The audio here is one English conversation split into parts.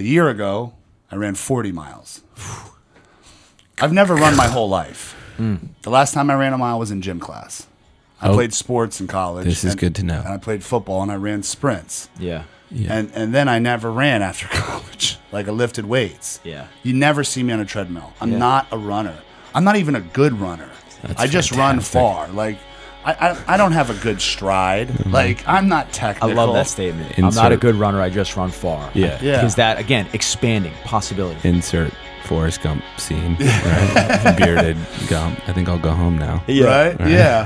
A year ago, I ran 40 miles. I've never run my whole life. Hmm. The last time I ran a mile was in gym class. I Oh. played sports in college. This is and- good to know. And I played football and I ran sprints. Yeah. Yeah. And and then I never ran after college. Like I lifted weights. Yeah. You never see me on a treadmill. I'm Yeah. not a runner. I'm not even a good runner. That's I just run far. Like I, I, I don't have a good stride. Mm-hmm. Like I'm not technical. I love that statement. I'm not a good runner. I just run far. Yeah. Yeah. Because that again, expanding possibility. Insert Forrest Gump scene. Right? Bearded Gump. I think I'll go home now. Right? Right. Yeah.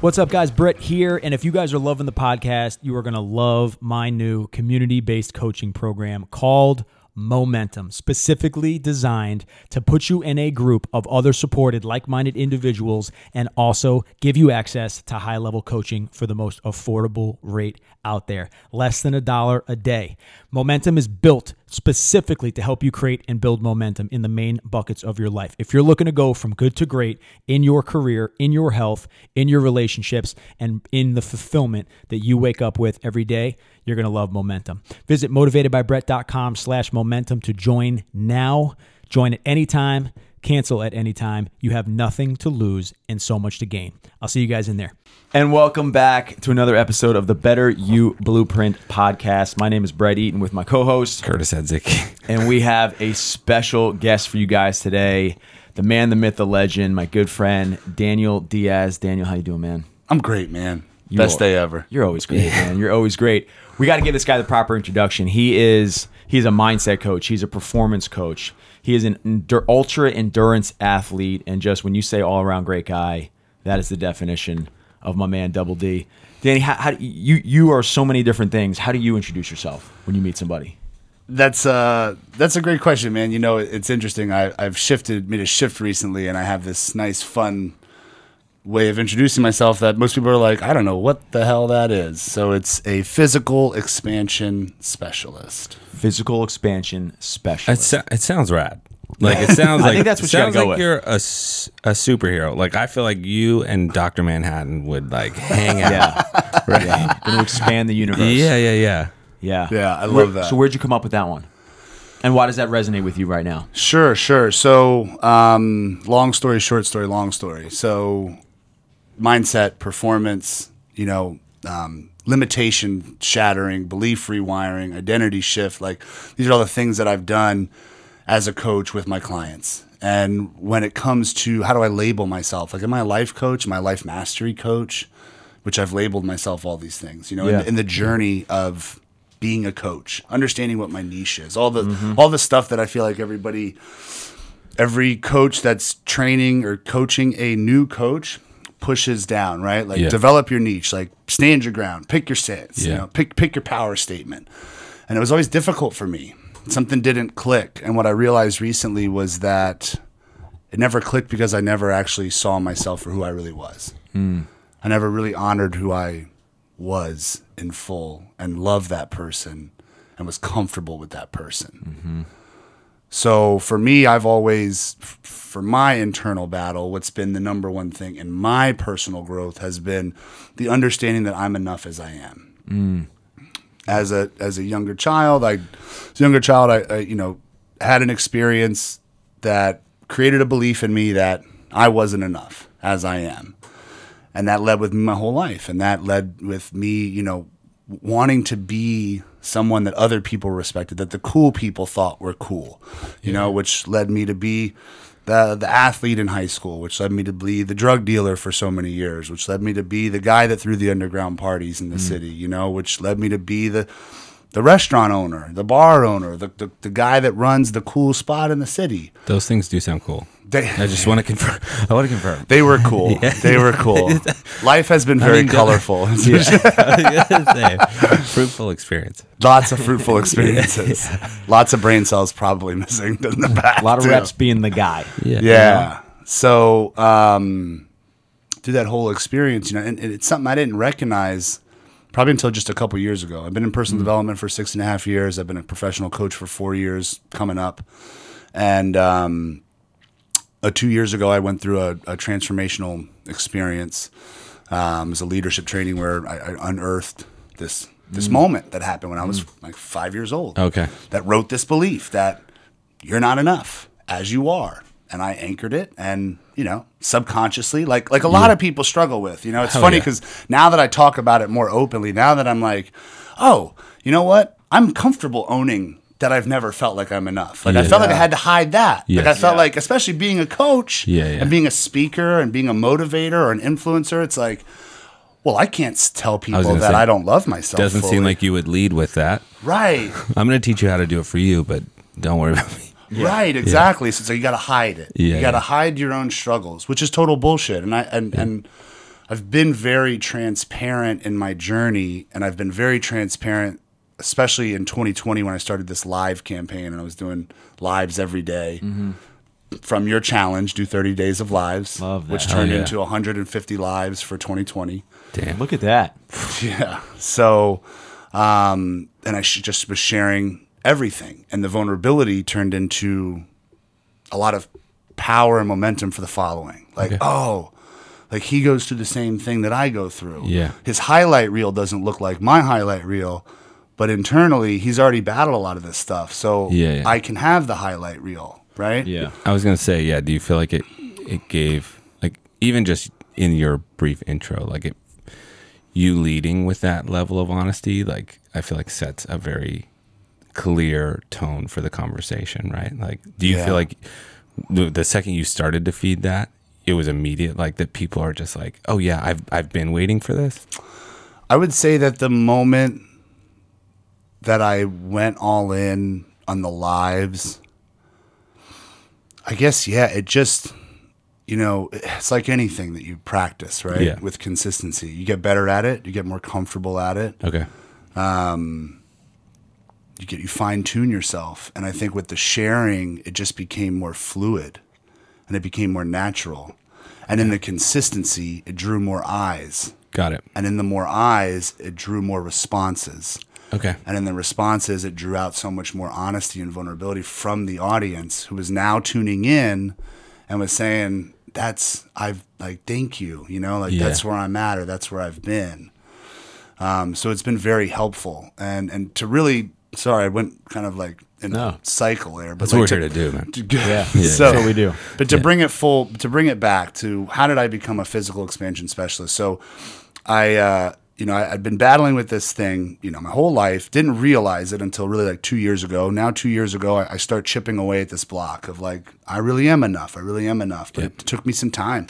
What's up, guys? Brett here. And if you guys are loving the podcast, you are going to love my new community based coaching program called Momentum, specifically designed to put you in a group of other supported, like minded individuals and also give you access to high level coaching for the most affordable rate out there. Less than a dollar a day. Momentum is built specifically to help you create and build momentum in the main buckets of your life. If you're looking to go from good to great in your career, in your health, in your relationships, and in the fulfillment that you wake up with every day, you're going to love momentum. Visit motivatedbybrett.com slash momentum to join now. Join at any time, cancel at any time. You have nothing to lose and so much to gain. I'll see you guys in there. And welcome back to another episode of the Better You Blueprint podcast. My name is Brett Eaton with my co-host Curtis Edzik. and we have a special guest for you guys today. The man, the myth, the legend, my good friend Daniel Diaz. Daniel, how you doing, man? I'm great, man. You Best are- day ever. You're always great, man. You're always great. We got to give this guy the proper introduction. He is he's a mindset coach. He's a performance coach. He is an endur- ultra endurance athlete, and just when you say all around great guy, that is the definition of my man Double D. Danny, how, how you you are so many different things. How do you introduce yourself when you meet somebody? That's uh that's a great question, man. You know, it's interesting. I, I've shifted, made a shift recently, and I have this nice, fun way of introducing myself that most people are like, I don't know what the hell that is. So it's a physical expansion specialist. Physical expansion It, specialist. so- it sounds rad. Like it sounds like I like think that's what it you gotta sounds like with. you're a, a superhero. Like I feel like you and Doctor Manhattan would like hang out. yeah, Right. yeah. Going to expand the universe. Yeah, yeah, yeah. Yeah. Yeah, I Where- love that. So where'd you come up with that one? And why does that resonate with you right now? Sure, sure. So, um, long story, short story, long story. So, mindset, performance, you know, um, limitation shattering, belief rewiring, identity shift. Like, these are all the things that I've done as a coach with my clients. And when it comes to how do I label myself? Like, am I a life coach? Am I a life mastery coach? Which I've labeled myself all these things, you know, Yeah. in, in the journey of being a coach, understanding what my niche is, all the all the stuff that I feel like everybody every coach that's training or coaching a new coach pushes down, right? Like Yeah. develop your niche, like stand your ground, pick your stance, you know, pick pick your power statement. And it was always difficult for me. Something didn't click. And what I realized recently was that it never clicked because I never actually saw myself for who I really was. Hmm. I never really honored who I was in full and loved that person and was comfortable with that person. Mm-hmm. So for me, I've always, for my internal battle, what's been the number one thing in my personal growth has been the understanding that I'm enough as I am. Mm. As a as a younger child, I as a younger child, I, I you know had an experience that created a belief in me that I wasn't enough as I am. And that led with me my whole life. And that led with me you know wanting to be someone that other people respected that the cool people thought were cool you know which led me to be the the athlete in high school which led me to be the drug dealer for so many years which led me to be the guy that threw the underground parties in the mm. city you know which led me to be the the restaurant owner the bar owner the, the, the guy that runs the cool spot in the city. Those things do sound cool. They, I just want to confirm. I want to confirm. they were cool Yeah. they were cool life has been very mean, colorful Say, Fruitful experience. Lots of fruitful experiences. Lots of brain cells probably missing in the back. A lot of too. reps being the guy. Yeah. Yeah. So um, through that whole experience, you know, and, and it's something I didn't recognize probably until just a couple years ago. I've been in personal development for six and a half years. I've been a professional coach for four years coming up, and um, uh, two years ago, I went through a, a transformational experience. Um, it was a leadership training where I, I unearthed this this moment that happened when I was like five years old. Okay. That wrote this belief that you're not enough as you are. And I anchored it and, you know, subconsciously, like like a lot of people struggle with. You know, it's Hell funny yeah. because now that I talk about it more openly, now that I'm like, oh, you know what? I'm comfortable owning that I've never felt like I'm enough. Like I Yeah. felt like I had to hide that. Like I Yes. felt like, especially being a coach Yeah, yeah. and being a speaker and being a motivator or an influencer, it's like, well, I can't tell people gonna that say, I don't love myself. Doesn't seem like you would lead with that. right. I'm going to teach you how to do it for you, but don't worry about me. Right, exactly. So it's like you got to hide it. Yeah, you got to yeah. hide your own struggles, which is total bullshit. And I and and I've been very transparent in my journey, and I've been very transparent, especially in 2020 when I started this live campaign, and I was doing lives every day. From your challenge, do 30 days of lives, which turned yeah. into 150 lives for 2020. Damn. Look at that. Yeah. So, um, and I just was sharing everything, and the vulnerability turned into a lot of power and momentum for the following. Like, Okay. oh, like he goes through the same thing that I go through. Yeah. His highlight reel doesn't look like my highlight reel, but internally he's already battled a lot of this stuff. So Yeah, yeah. I can have the highlight reel, right? Yeah. I was gonna say, yeah. Do you feel like it? It gave like even just in your brief intro, like it, you leading with that level of honesty, like I feel like sets a very clear tone for the conversation, right? Like, do you Yeah. feel like the, the second you started to feed that, it was immediate, like that people are just like, oh yeah, I've I've been waiting for this. I would say that the moment that I went all in on the lives, I guess, yeah, it just, you know, it's like anything that you practice, right? Yeah. With consistency. You get better at it, you get more comfortable at it, Okay. Um, you get, you fine tune yourself. And I think with the sharing, it just became more fluid and it became more natural. And in the consistency, it drew more eyes. Got it. And in the more eyes, it drew more responses. Okay. And in the responses, it drew out so much more honesty and vulnerability from the audience who was now tuning in and was saying, That's, I've, like, thank you, you know, like, Yeah. that's where I'm at or that's where I've been. Um, so it's been very helpful. And, and to really, sorry, I went kind of like in No. a cycle there. But That's like what we're here to do, man. Yeah. so That's what we do. But to bring it full, to bring it back to how did I become a physical expansion specialist? So, I, uh, you know, I, I'd been battling with this thing, you know, my whole life. Didn't realize it until really like two years ago. Now, two years ago, I, I start chipping away at this block of like, I really am enough. I really am enough. But it took me some time,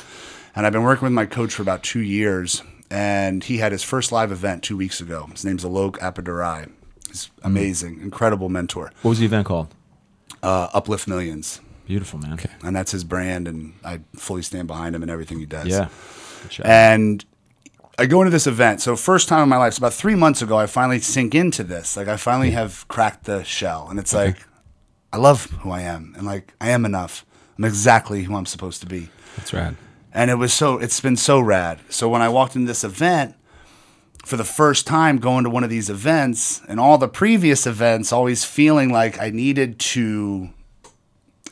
and I've been working with my coach for about two years. And he had his first live event two weeks ago. His name's Alok Appadurai. He's amazing, incredible mentor. What was the event called? Uh, Uplift Millions Beautiful, man. Okay. and that's his brand and i fully stand behind him and everything he does Yeah. And i go into this event. So first time in my life it's about three months ago i finally sink into this. Like i finally have cracked the shell and it's like i love who i am and like i am enough. I'm exactly who i'm supposed to be. That's rad. and it was so it's been so rad. So when i walked into this event for the first time going to one of these events and all the previous events always feeling like i needed to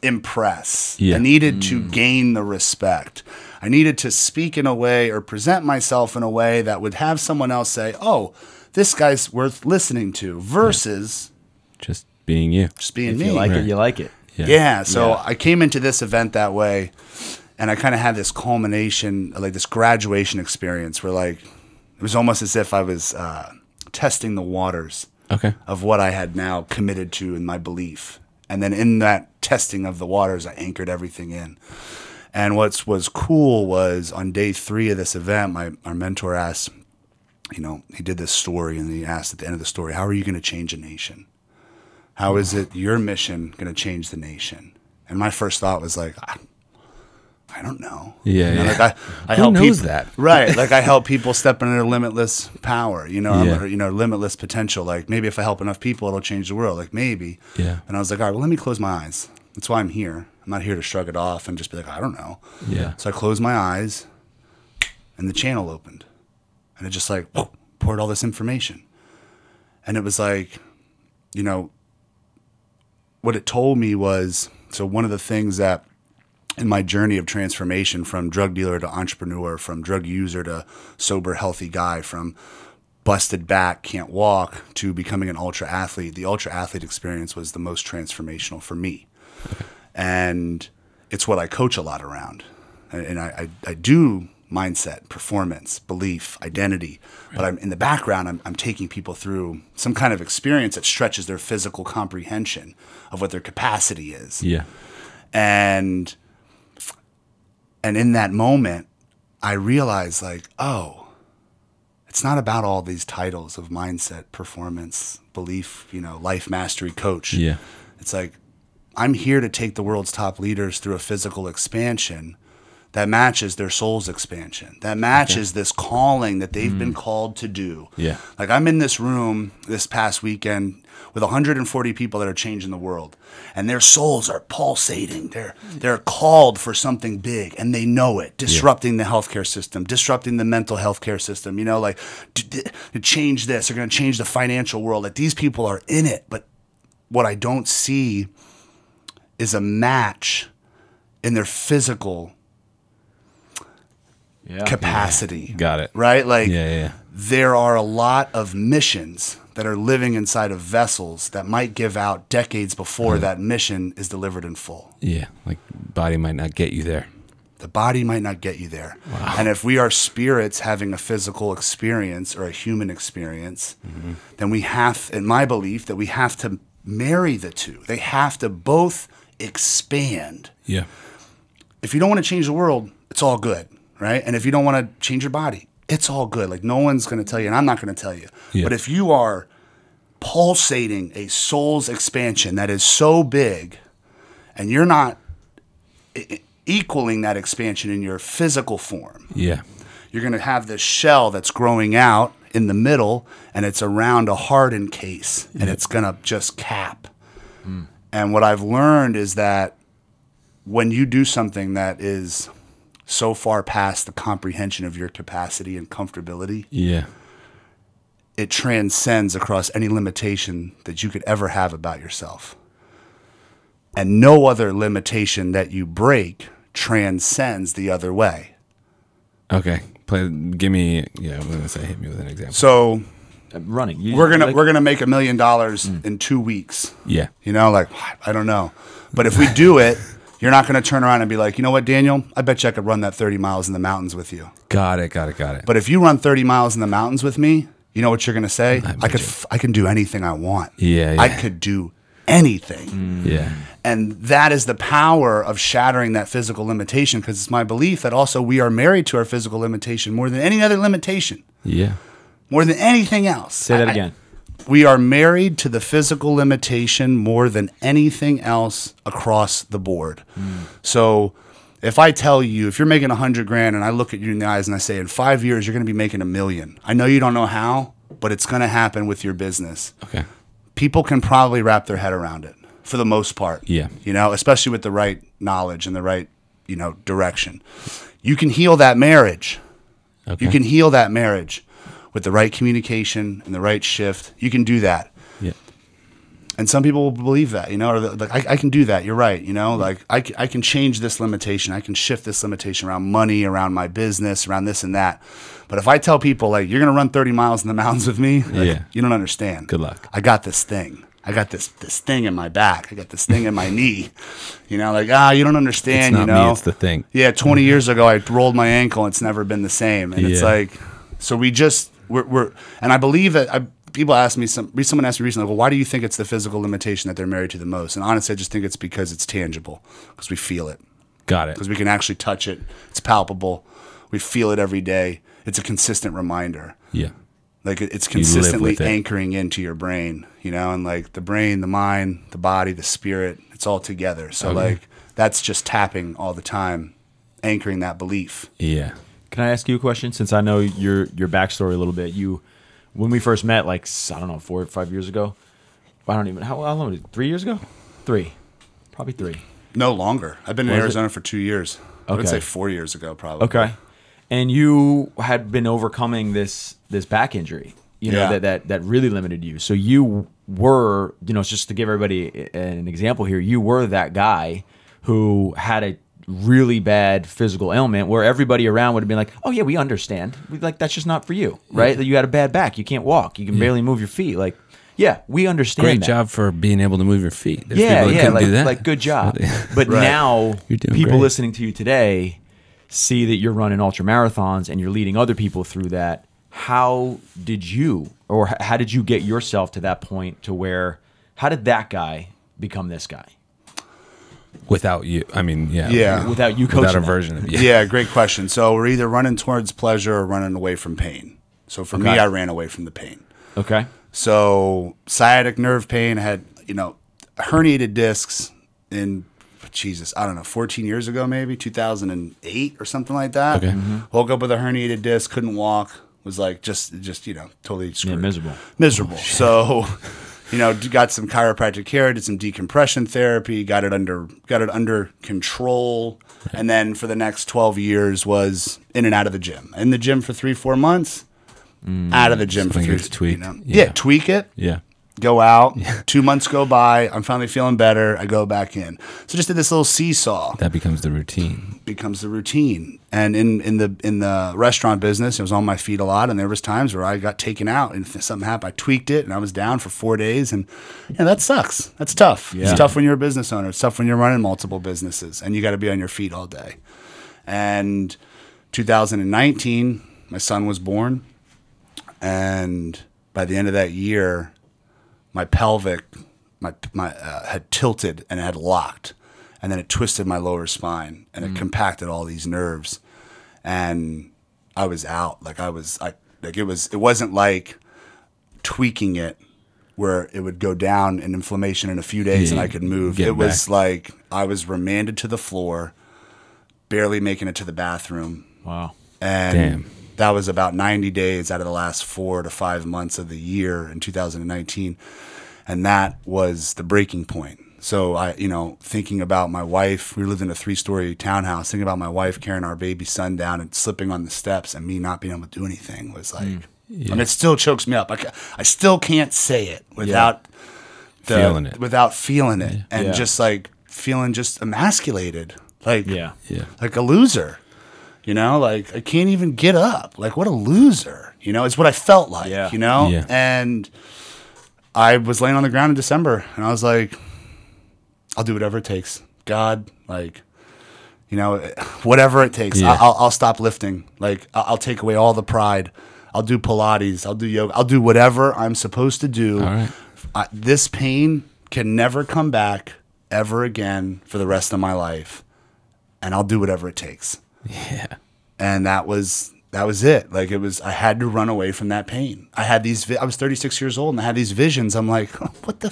impress. Yeah. i needed to mm. gain the respect i needed to speak in a way or present myself in a way that would have someone else say oh this guy's worth listening to versus Just being you. just being if me you like Right. it, you like it. yeah. so Yeah. I came into this event that way, and I kind of had this culmination, like this graduation experience, where like it was almost as if I was uh, testing the waters Okay. of what I had now committed to in my belief, and then in that testing of the waters, I anchored everything in. And what was cool was on day three of this event, my our mentor asked, you know, he did this story, and he asked at the end of the story, "How are you going to change a nation?" How is it your mission going to change the nation? And my first thought was like, I, I don't know. Yeah, You know, yeah. Like I, I Who help knows peop- that? right? Like I help people step into their limitless power. You know, I'm- Yeah. or, you know, limitless potential. Like maybe if I help enough people, it'll change the world. Like maybe. Yeah. And I was like, all right, well, let me close my eyes. That's why I'm here. I'm not here to shrug it off and just be like, I don't know. Yeah. So I closed my eyes, and the channel opened, and it just like whoa, poured all this information, and it was like, you know, what it told me was so one of the things that in my journey of transformation from drug dealer to entrepreneur, from drug user to sober, healthy guy, from busted back, can't walk, to becoming an ultra athlete, the ultra athlete experience was the most transformational for me. And it's what I coach a lot around. And, I, I, I do mindset, performance, belief, identity. But I'm in the background, I'm, I'm taking people through some kind of experience that stretches their physical comprehension of what their capacity is Yeah. and and in that moment i realized like oh it's not about all these titles of mindset performance belief you know life mastery coach Yeah. it's like i'm here to take the world's top leaders through a physical expansion that matches their soul's expansion that matches this calling that they've been mm. called to do Yeah. like I'm in this room this past weekend with 140 people that are changing the world, and their souls are pulsating. They're they're called for something big, and they know it. Disrupting the healthcare system, disrupting the mental health care system. You know, like to, to change this. They're going to change the financial world. Like these people are in it, but what I don't see is a match in their physical Yeah. capacity. Got it. Right? Like Yeah, yeah. there are a lot of missions that are living inside of vessels that might give out decades before uh-huh. that mission is delivered in full. Yeah. Like body might not get you there. The body might not get you there. Wow. And if we are spirits having a physical experience or a human experience, mm-hmm. then we have, in my belief, that we have to marry the two. They have to both expand. Yeah. If you don't want to change the world, it's all good, right? And if you don't want to change your body, it's all good. Like no one's going to tell you, and I'm not going to tell you. Yeah. But if you are pulsating a soul's expansion that is so big, and you're not equaling that expansion in your physical form, Yeah. you're going to have this shell that's growing out in the middle, and it's around a hardened case, and it's going to just cap. Hmm. And what I've learned is that when you do something that is so far past the comprehension of your capacity and comfortability, Yeah. it transcends across any limitation that you could ever have about yourself. And no other limitation that you break transcends the other way. Okay. Play. Give me. Yeah. I'm gonna say hit me with an example. So Running. You- we're gonna like- we're gonna make a million dollars mm. in two weeks. Yeah. You know, like I don't know, but if we do it, you're not gonna turn around and be like, you know what, Daniel, I bet you I could run that 30 miles in the mountains with you. Got it. Got it. Got it. But if you run 30 miles in the mountains with me, you know what you're gonna say? I, bet could f- I can do anything I want. Yeah, I could do anything. Mm. yeah. And that is the power of shattering that physical limitation because it's my belief that also we are married to our physical limitation more than any other limitation, Yeah. More than anything else. Say that I- again. We are married to the physical limitation more than anything else across the board. Hmm. So if I tell you, if you're making a hundred grand and I look at you in the eyes and I say, in five years, you're going to be making a million. I know you don't know how, but it's going to happen with your business. Okay. People can probably wrap their head around it for the most part. Yeah. You know, especially with the right knowledge and the right, you know, direction. You can heal that marriage. Okay. You can heal that marriage with the right communication and the right shift. You can do that. Yeah. And some people will believe that, you know, or the- like, I, I can do that. You're right. You know, like I, I can change this limitation. I can shift this limitation around money, around my business, around this and that. But if I tell people, like, you're going to run 30 miles in the mountains with me, like, Yeah. you don't understand. Good luck. I got this thing. I got this this thing in my back. I got this thing in my knee. You know, like, ah, you don't understand, you know. me. It's the thing. Yeah, 20 years ago, I rolled my ankle. and It's never been the same. And it's like, so we just, we're, we're and I believe that I, people ask me, some, someone asked me recently, well, why do you think it's the physical limitation that they're married to the most? And honestly, I just think it's because it's tangible, because we feel it, Got it. because we can actually touch it. It's palpable. We feel it every day. It's a consistent reminder. Yeah. Like it- it's consistently it. anchoring into your brain, you know, and like the brain, the mind, the body, the spirit, it's all together. So Okay. like that's just tapping all the time, anchoring that belief. Yeah. Can I ask you a question? Since I know your your backstory a little bit, you when we first met, like I don't know, four or five years ago. I don't even how, how long? Three years ago? Three, probably three. No longer. I've been in Was it? Arizona for two years. I would say four years ago, probably. Okay. And you had been overcoming this this back injury, you know, Yeah. that, that that really limited you. So you were, you know, just to give everybody an example here, you were that guy who had a really bad physical ailment where everybody around would have been like, "Oh yeah, we understand. We, like that's just not for you, right? That you had a bad back, you can't walk, you can barely move your feet. Like, yeah, we understand. Great that. job for being able to move your feet. There's Yeah, yeah, like, do that. like good job. But Right. now people great. listening to you today see that you're running ultra marathons and you're leading other people through that. How did you, or how did you get yourself to that point to where? How did that guy become this guy? Without you, I mean, yeah, Yeah. Without you without coaching a version of you. Yeah, great question. So we're either running towards pleasure or running away from pain. So for me, I ran away from the pain. Okay. So sciatic nerve pain I had, you know, herniated discs in Jesus, I don't know, 14 years ago maybe, 2008 or something like that. Okay. Mm-hmm. Woke up with a herniated disc, couldn't walk, was like just just, you know, totally screwed. miserable. Miserable. Oh, so, you know, got some chiropractic care, did some decompression therapy, got it under got it under control. And then for the next 12 years was in and out of the gym. In the gym for 3 4 months. Out of the gym for three. You know? Yeah. yeah, tweak it Yeah. Go out. Two months go by. I'm finally feeling better. I go back in. So just did this little seesaw. That becomes the routine. Becomes the routine. And in, in the in the restaurant business, I was on my feet a lot, and there was times where I got taken out, and something happened, I tweaked it, and I was down for four days, and yeah, that sucks. That's tough. Yeah. It's tough when you're a business owner. It's tough when you're running multiple businesses, and you got to be on your feet all day. And 2019, my son was born, and by the end of that year, my pelvic my my uh, had tilted and it had locked and then it twisted my lower spine and it compacted all these nerves and I was out like I was I like it was it wasn't like tweaking it where it would go down in inflammation in a few days and I could move it was back. like I was remanded to the floor barely making it to the bathroom Wow. and Damn. That was about 90 days out of the last four to five months of the year in 2019. And that was the breaking point. So I, you know, thinking about my wife, we lived in a three story townhouse, thinking about my wife carrying our baby son down and slipping on the steps and me not being able to do anything was like, Mm. I mean, it still chokes me up. I, I still can't say it without the, Feeling it. without feeling it and Yeah. just like feeling just emasculated. Like, Yeah. Yeah. like a loser. You know, like I can't even get up. Like what a loser. You know, it's what I felt like. Yeah. You know, Yeah. and I was laying on the ground in December, and I was like, I'll do whatever it takes. God, like, you know, whatever it takes. Yeah. I- I'll, I'll stop lifting. Like I- I'll take away all the pride. I'll do Pilates. I'll do yoga. I'll do whatever I'm supposed to do. All right. I, this pain can never come back ever again for the rest of my life, and I'll do whatever it takes Yeah. and that was that was it like it was i had to run away from that pain i had these i was 36 years old and i had these visions i'm like what the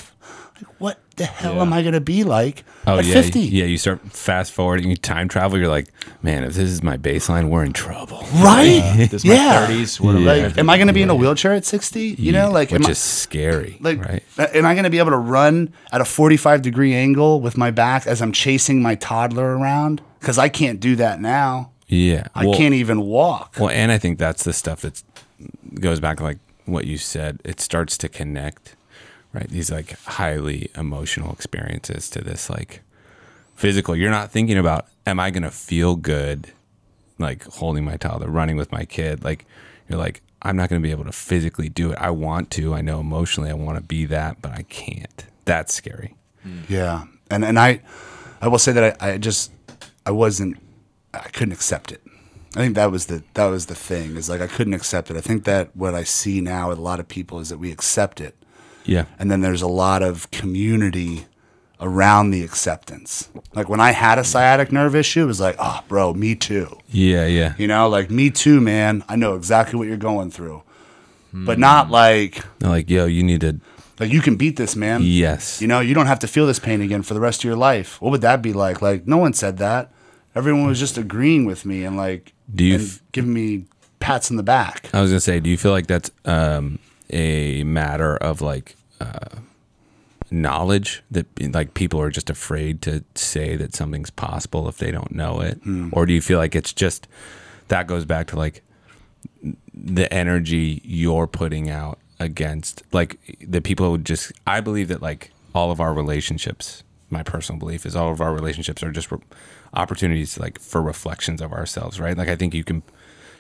like, what the hell Yeah. am i going to be like Oh at yeah, 50 yeah. You start fast forwarding, you time travel. You're like, man, if this is my baseline, we're in trouble. right This is my yeah 30s. What am I Yeah. like gonna am i going to be in a wheelchair at 60 you know like am which I- scary, like right? am i going to be able to run at a 45 degree angle with my back as i'm chasing my toddler around because i can't do that now Yeah, i Well- can't even walk Well, and I think that's the stuff that goes back like what you said. It starts to connect, right? These like highly emotional experiences to this like physical. You're not thinking about, am I going to feel good, like holding my toddler, running with my kid? Like you're like, I'm not going to be able to physically do it. I want to. I know emotionally I want to be that, but I can't. That's scary. Mm. Yeah, and and I, I will say that I, I just I wasn't I couldn't accept it. I think that was the that was the thing is like I couldn't accept it. I think that what I see now with a lot of people is that we accept it, Yeah. and then there's a lot of community around the acceptance. Like when I had a sciatic nerve issue, it was like, oh, bro, me too. Yeah. Yeah. You know, like me too, man. I know exactly what you're going through, but not like They're like, yo, you need to. like you can beat this, man. Yes. You know, you don't have to feel this pain again for the rest of your life. What would that be like? Like, no one said that. Everyone was just agreeing with me and like Do you and f- giving me pats in the back. I was gonna say, do you feel like that's um, a matter of like uh, knowledge that like people are just afraid to say that something's possible if they don't know it, or do you feel like it's just that goes back to like the energy you're putting out against like the people who just I believe that like all of our relationships my personal belief is all of our relationships are just re- opportunities like for reflections of ourselves, right? Like I think you can,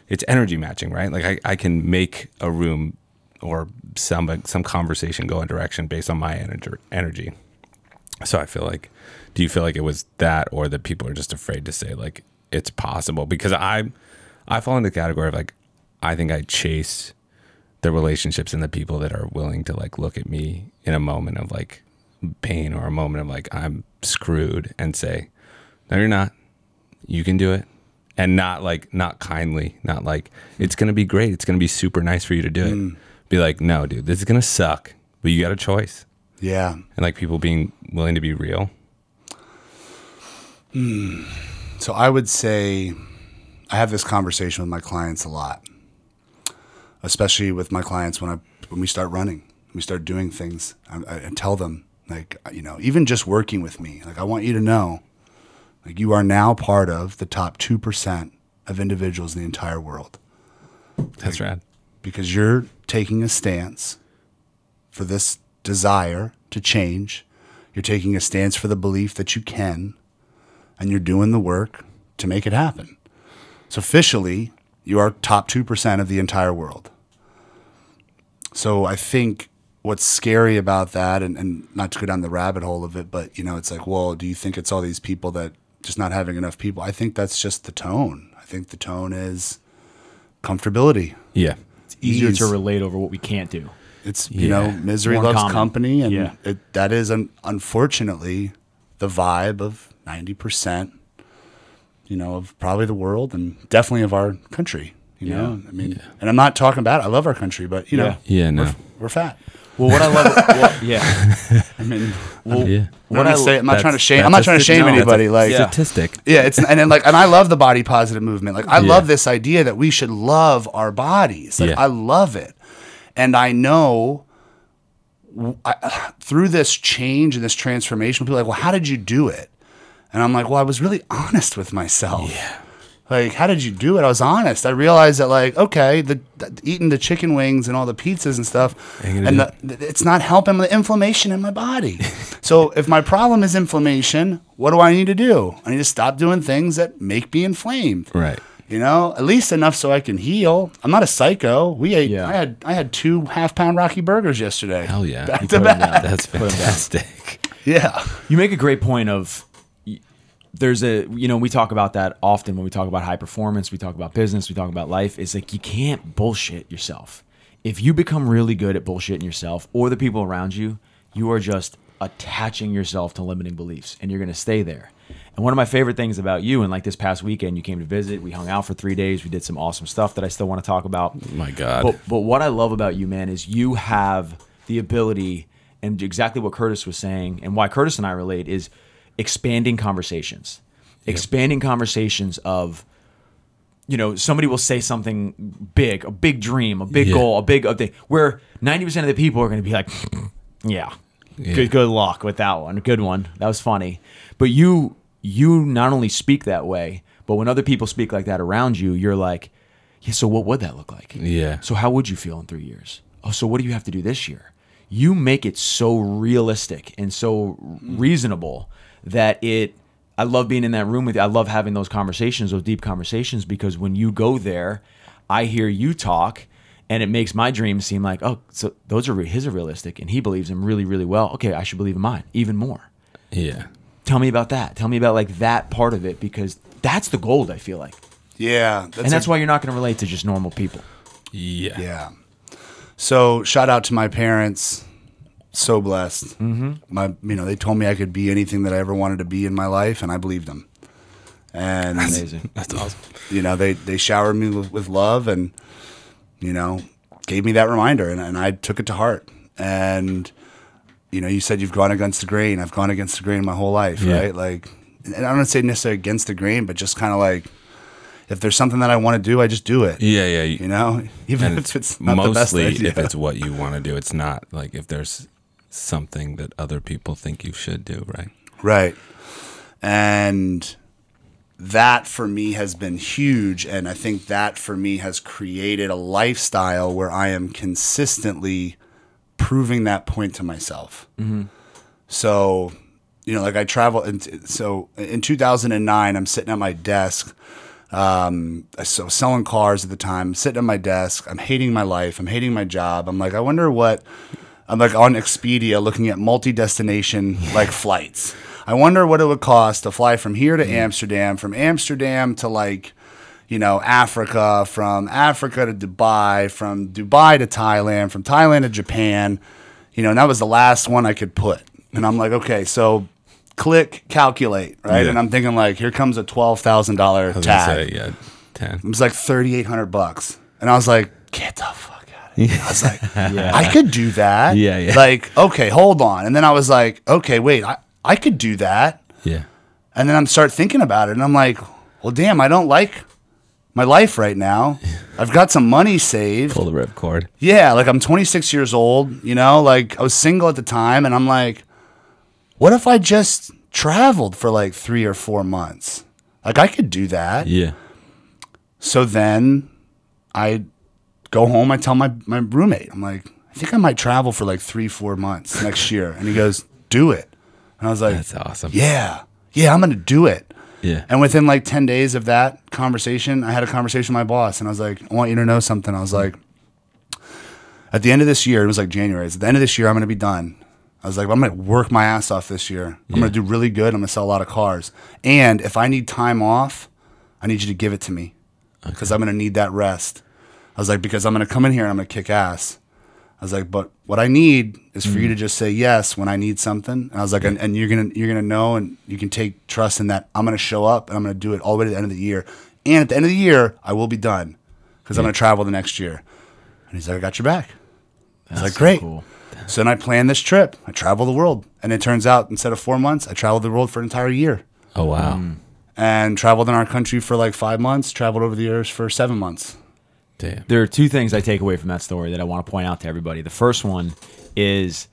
it's energy matching, right? Like I, I can make a room or some some conversation go in direction based on my energy energy. So I feel like, do you feel like it was that, or that people are just afraid to say like it's possible? Because I, I fall into the category of like, I think I chase the relationships and the people that are willing to like look at me in a moment of like pain or a moment of like I'm screwed and say, no, you're not. You can do it. And not like, not kindly, not like, it's going to be great. It's going to be super nice for you to do it. Mm. Be like, no, dude, this is going to suck, but you got a choice. Yeah. And like people being willing to be real. Hmm. So I would say I have this conversation with my clients a lot, especially with my clients when I when we start running, we start doing things. I, I tell them like you know even just working with me, like I want you to know, like you are now part of the top two percent of individuals in the entire world That's rad. because you're taking a stance for this desire to change. You're taking a stance for the belief that you can, and you're doing the work to make it happen. So, officially, you are top 2% of the entire world. So, I think what's scary about that, and, and not to go down the rabbit hole of it, but you know, it's like, well, do you think it's all these people that just not having enough people? I think that's just the tone. I think the tone is comfortability. Yeah. It's easier Ease. to relate over what we can't do. It's you Yeah. know misery More loves common. company, and Yeah. it, that is un- unfortunately the vibe of ninety percent. You know, of probably the world and definitely of our country. You know, I mean, and I'm not talking about. I love our country, but you know, Yeah, no. we're, we're fat. Well, what I love, well, yeah, I mean, well, Yeah. what what I I say, I'm not trying to shame. I'm not trying to shame no, that's a- anybody. like, Yeah. Statistic. yeah, it's and then like, and I love the body positive movement. Like, I Yeah. love this idea that we should love our bodies. Like, Yeah. I love it, and I know w- I, through this change and this transformation, people are like, well, how did you do it? And I'm like, well, I was really honest with myself. Yeah. Like, how did you do it? I was honest. I realized that, like, okay, the, the eating the chicken wings and all the pizzas and stuff, and the, it's not helping the inflammation in my body. so, if my problem is inflammation, what do I need to do? I need to stop doing things that make me inflamed. Right. You know, at least enough so I can heal. I'm not a psycho. We ate. Yeah. I had. I had two half pound Rocky burgers yesterday. Hell yeah. Back You to back. That's fantastic. Yeah. You make a great point of y- there's a you know we talk about that often when we talk about high performance, we talk about business, we talk about life. It's like you can't bullshit yourself. If you become really good at bullshitting yourself or the people around you, you are just attaching yourself to limiting beliefs and you're going to stay there. And one of my favorite things about you and like this past weekend you came to visit, we hung out for 3 days, we did some awesome stuff that I still want to talk about. My God. But but what I love about you, man, is you have the ability, and exactly what Curtis was saying, and why Curtis and I relate is expanding conversations, expanding conversations of, you know, somebody will say something big, a big dream, a big Yeah. goal, a big thing, where ninety percent of the people are going to be like, yeah, good good luck with that one, good one, that was funny, but you you not only speak that way, but when other people speak like that around you, you're like. Yeah, so what would that look like? Yeah. So how would you feel in three years? Oh, so what do you have to do this year? You make it so realistic and so reasonable that it. I love being in that room with you. I love having those conversations, those deep conversations, because when you go there, I hear you talk, and it makes my dreams seem like, oh, so those are his are realistic, and he believes them really, really well. Okay, I should believe in mine even more. Yeah. Tell me about that. Tell me about like that part of it because that's the gold. I feel like, Yeah. That's and that's a- why you're not going to relate to just normal people. Yeah. Yeah. So shout out to my parents. So blessed. Mm-hmm. My, you know, they told me I could be anything that I ever wanted to be in my life, and I believed them. And that's Amazing. That's awesome. you know, they they showered me with, with love, and you know, gave me that reminder, and, and I took it to heart. And you know, you said you've gone against the grain. I've gone against the grain my whole life, Yeah. right? Like, and I don't say necessarily against the grain, but just kind of like, if there's something that I want to do, I just do it. Yeah, yeah. You know, even if it's not the best mostly if it's what you want to do. It's not like if there's something that other people think you should do, right? Right. And that for me has been huge. And I think that for me has created a lifestyle where I am consistently proving that point to myself. So you know, like I travel, and so in 2009, I'm sitting at my desk. Um, I was selling cars at the time, sitting at my desk. I'm hating my life. I'm hating my job. I'm like, I wonder what. I'm like on Expedia looking at multi-destination like flights. I wonder what it would cost to fly from here to mm. Amsterdam, from Amsterdam to like, you know, Africa, from Africa to Dubai, from Dubai to Thailand, from Thailand to Japan. You know, and that was the last one I could put. And I'm like, okay, so click calculate, right? Yeah. And I'm thinking like, here comes a twelve thousand dollar tag. say, yeah, ten. It was like thirty eight hundred bucks, and I was like, "Get the fuck out of here!" I was like, "I could do that." Yeah, yeah. Like, okay, hold on, and then I was like, "Okay, wait, I I could do that," Yeah, and then I'm start thinking about it, and I'm like, "Well, damn, I don't like my life right now. I've got some money saved. pull the rip cord. Yeah, like I'm 26 years old, you know, like I was single at the time, and I'm like, what if I just traveled for like three or four months? Like I could do that." Yeah, So then I go home. I tell my, my roommate, I'm like, I think I might travel for like three, four months next year. And he goes, do it. And I was like, that's awesome. yeah, yeah, I'm going to do it. yeah, And within like 10 days of that conversation, I had a conversation with my boss and I was like, I want you to know something. I was like, at the end of this year, it was like January. It's at the end of this year, I'm going to be done. I was like, I'm going to work my ass off this year. I'm going to do really good. I'm going to sell a lot of cars. And if I need time off, I need you to give it to me because I'm going to need that rest. I was like, because I'm going to come in here and I'm going to kick ass. I was like, but what I need is for you mm. to just say yes when I need something. And I was like, and, and you're gonna you're gonna know and you can take trust in that I'm gonna show up and I'm gonna do it all the way to the end of the year. And at the end of the year, I will be done because I'm gonna travel the next year. And he's like, I got your back. I was like, so great. cool. So then I planned this trip. I travel the world, and it turns out instead of four months, I traveled the world for an entire year Oh wow, and traveled in our country for like five months. Traveled over the years for seven months. Damn. There are two things I take away from that story that I want to point out to everybody. The first one is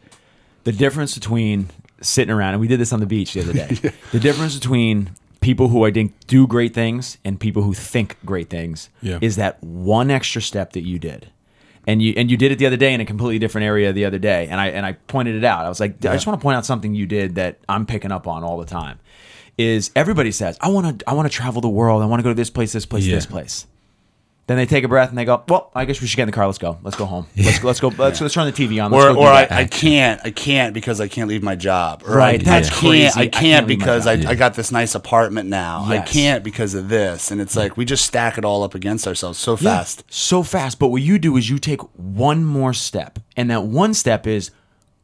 the difference between sitting around, and we did this on the beach the other day. The difference between people who I think do great things and people who think great things Yeah. is that one extra step that you did. And you and you did it the other day in a completely different area the other day, and I and I pointed it out. I was like, I just want to point out something you did that I'm picking up on all the time. Is everybody says I want to I want to travel the world. I want to go to this place, this place, Yeah. this place. Then they take a breath and they go, "Well, I guess we should get in the car. Let's go. Let's go home. Let's go. Let's go. Let's, let's turn the TV on. Let's or go do or I, that." I can't I can't because I can't leave my job. Or Right, I, that's I can't, crazy. I I can't, can't leave my because I, job. I got this nice apartment now. I can't because of this. And it's like we just stack it all up against ourselves so Yeah, fast. so fast. But what you do is you take one more step, and that one step is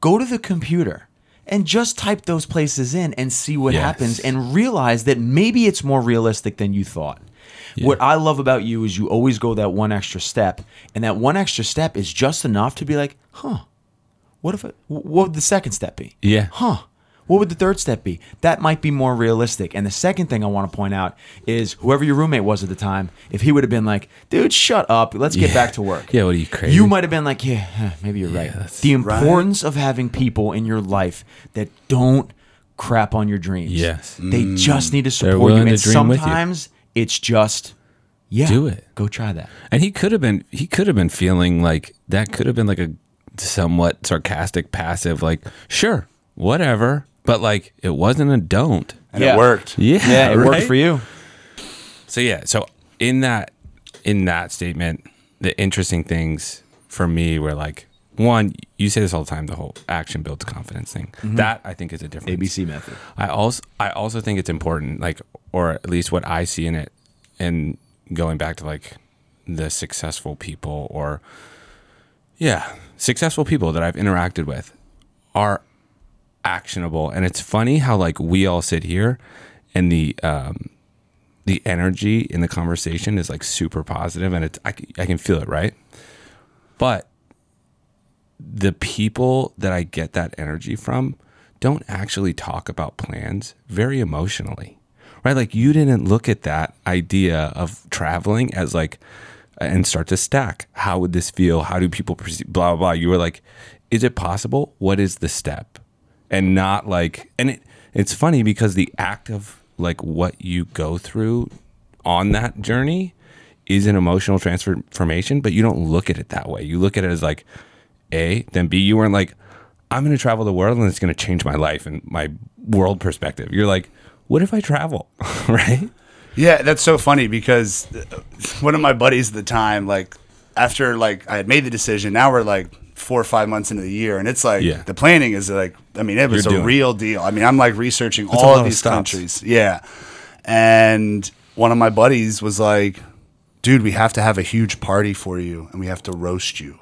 go to the computer and just type those places in and see what Yes. happens, and realize that maybe it's more realistic than you thought. What I love about you is you always go that one extra step, and that one extra step is just enough to be like, huh, what if it, what would the second step be? Yeah. Huh. What would the third step be? That might be more realistic. And the second thing I want to point out is whoever your roommate was at the time, if he would have been like, dude, shut up, let's get Yeah. back to work. Yeah, what are you crazy? You might have been like, yeah, maybe you're right. The importance of having people in your life that don't crap on your dreams. Yes. They just mm. need to support you. And to with you. sometimes it's just, yeah, Do it. Go try that. And he could have been he could have been feeling like that could have been like a somewhat sarcastic passive like sure, whatever, but like it wasn't a don't. And Yeah. it worked. Yeah. Yeah, it worked for you. So yeah, so in that in that statement, the interesting things for me were like one, you say this all the time, the whole action builds confidence thing. That I think is a difference. ABC method. I also I also think it's important, like, or at least what I see in it, and going back to like the successful people or yeah, successful people that I've interacted with are actionable, and it's funny how like we all sit here, and the um the energy in the conversation is like super positive, and it's I, I can feel it right, but the people that I get that energy from don't actually talk about plans very emotionally, right? Like you didn't look at that idea of traveling as like, and start to stack. How would this feel? How do people perceive? Blah blah. blah. You were like, is it possible? What is the step? And not like, and it it's funny because the act of like what you go through on that journey is an emotional transformation, but you don't look at it that way. You look at it as like, A, then B, you weren't like, I'm going to travel the world and it's going to change my life and my world perspective. You're like, what if I travel? right? Yeah, that's so funny because uh, one of my buddies at the time, like after like I had made the decision, now we're like four or five months into the year, and it's like Yeah. the planning is like I mean it was You're a doing real deal. I mean I'm like researching a all of of these stops. countries, yeah, and one of my buddies was like, "Dude, we have to have a huge party for you, and we have to roast you.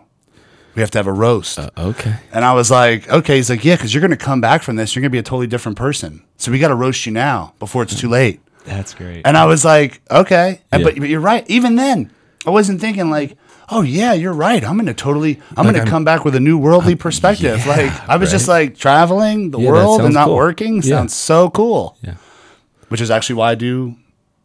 We have to have a roast." Uh, okay. And I was like, okay. He's like, yeah, because you're going to come back from this. You're going to be a totally different person. So we got to roast you now before it's too late. That's great. And I was like, okay. And, Yeah. but, but you're right. Even then, I wasn't thinking like, oh yeah, you're right. I'm going to totally, I'm going to I'm- come back with a new worldly perspective. yeah, like I was just like traveling the Yeah, world and not cool. working Yeah. sounds so cool. Yeah. Which is actually why I do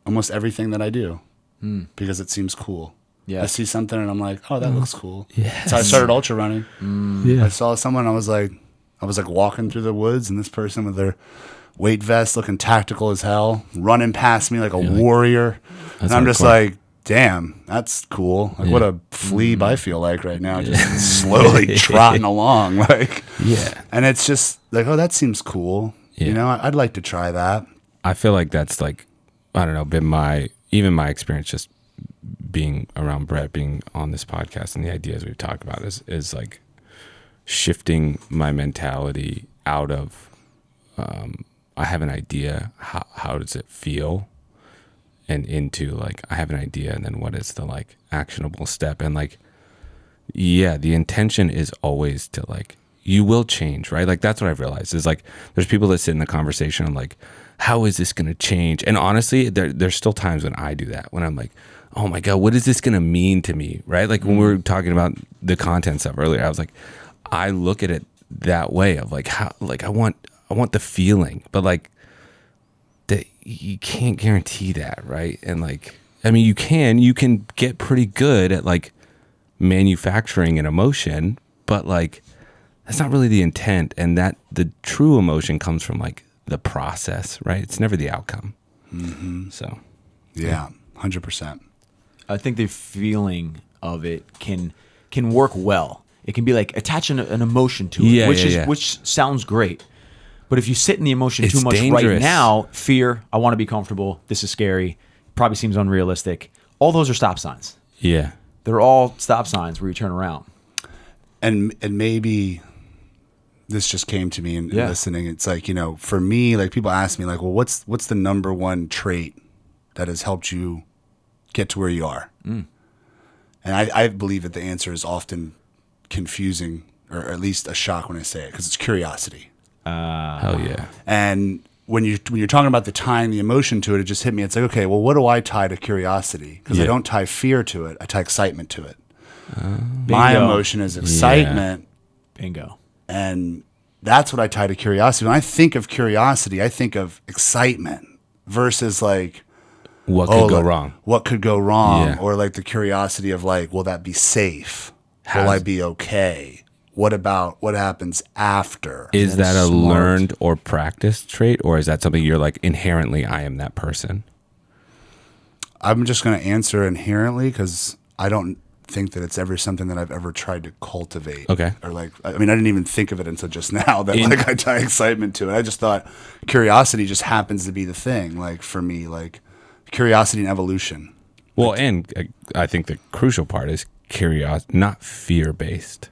almost everything that I do hmm. because it seems cool. Yeah. I see something and I'm like, oh, that mm. looks cool. Yeah. So I started ultra running. Mm. Yeah. I saw someone. I was like, I was like walking through the woods, and this person with their weight vest, looking tactical as hell, running past me like a warrior, and I'm just hardcore. like, damn, that's cool. Like, what a flea mm. I feel like right now, just slowly trotting along, like, Yeah. and it's just like, oh, that seems cool. Yeah. You know, I'd like to try that. I feel like that's like I don't know, been my even my experience just being around Brett, being on this podcast and the ideas we've talked about is is like shifting my mentality out of um, I have an idea, how how does it feel? And into like I have an idea and then what is the like actionable step and like yeah, the intention is always to like you will change, right? Like that's what I've realized is like there's people that sit in the conversation and like, how is this gonna change? And honestly, there there's still times when I do that when I'm like, oh my god, what is this gonna mean to me? Right? Like when we were mm. talking about the content stuff earlier, I was like, I look at it that way of like how like I want I want the feeling, but like that you can't guarantee that, right? And like I mean you can you can get pretty good at like manufacturing an emotion, but like that's not really the intent and that the true emotion comes from like the process, right? It's never the outcome. Mm-hmm. So, Yeah, hundred percent. I think the feeling of it can can work well. It can be like attaching a- an emotion to it, Yeah, which yeah, is yeah. which sounds great. But if you sit in the emotion It's too much right now, fear, I want to be comfortable, this is scary, probably seems unrealistic. All those are stop signs. yeah. They're all stop signs where you turn around. and and maybe this just came to me in, in Yeah. listening. It's like you know, for me, like people ask me, like, well, what's what's the number one trait that has helped you get to where you are? Mm. And I, I believe that the answer is often confusing, or at least a shock when I say it, because it's curiosity. Hell yeah. And when you when you're talking about the tying the emotion to it, it just hit me. It's like, okay, well, what do I tie to curiosity? Because I don't tie fear to it. I tie excitement to it. My emotion is excitement Bingo. and that's what I tie to curiosity. When I think of curiosity, I think of excitement versus like, What could oh, go like, wrong? What could go wrong? Yeah. Or like the curiosity of like, will that be safe? How's- will I be okay? What about what happens after? Is That that, is a smart. learned or practiced trait, or is that something you're like inherently, I am that person? I'm just going to answer inherently because I don't think that it's ever something that I've ever tried to cultivate. Okay. Or like, I mean, I didn't even think of it until just now that In- like I tie excitement to it. I just thought curiosity just happens to be the thing. Like for me, like curiosity and evolution. Well, and uh, I think the crucial part is curiosity, not fear based,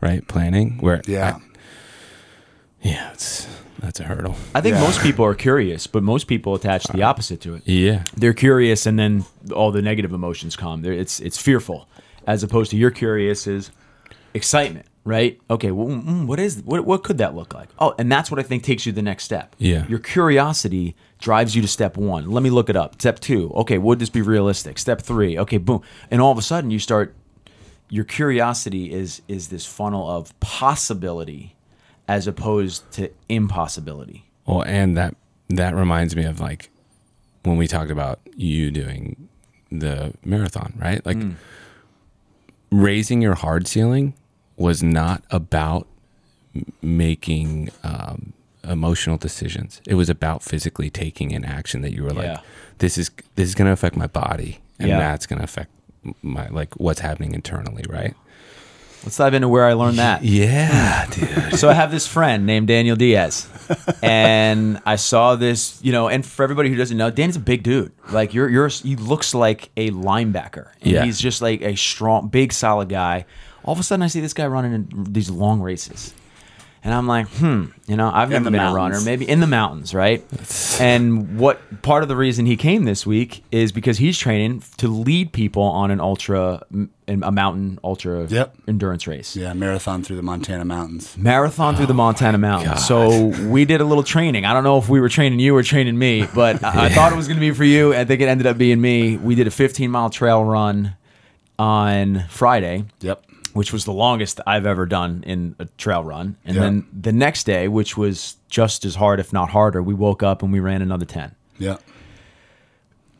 right? Planning, where Yeah. I- yeah, it's that's a hurdle. I think Yeah. most people are curious, but most people attach the opposite to it. Yeah, They're curious, and then all the negative emotions come. They're, it's it's fearful, as opposed to you're curious is excitement, right? Okay, well, mm, what is what what could that look like? Oh, and that's what I think takes you to the next step. Yeah. your curiosity drives you to step one. Let me look it up. Step two. Okay, would this be realistic? Step three. Okay, boom, and all of a sudden you start. Your curiosity is is this funnel of possibility, as opposed to impossibility. Well, and that that reminds me of like when we talked about you doing the marathon, right? Like raising your hard ceiling was not about making um, emotional decisions. It was about physically taking an action that you were Yeah. like, this is this is going to affect my body, and Yeah. that's going to affect my like what's happening internally, right? Let's dive into where I learned that. Yeah, dude. so I have this friend named Daniel Diaz, and I saw this, you know. And for everybody who doesn't know, Danny's a big dude. Like you're, you're, he looks like a linebacker. And Yeah. he's just like a strong, big, solid guy. All of a sudden, I see this guy running in these long races, and I'm like, hmm, you know, I've never the been a runner. Maybe in the mountains, right? and what part of the reason he came this week is because he's training to lead people on an ultra, a mountain ultra Yep. endurance race Yeah, marathon through the Montana mountains. marathon through the Montana mountains. So we did a little training. I don't know if we were training you or training me, but I I thought it was going to be for you. I think it ended up being me. We did a 15 mile trail run on Friday, Yep. Which was the longest I've ever done in a trail run. And Yeah. then the next day, which was just as hard, if not harder, we woke up and we ran another 10. Yeah.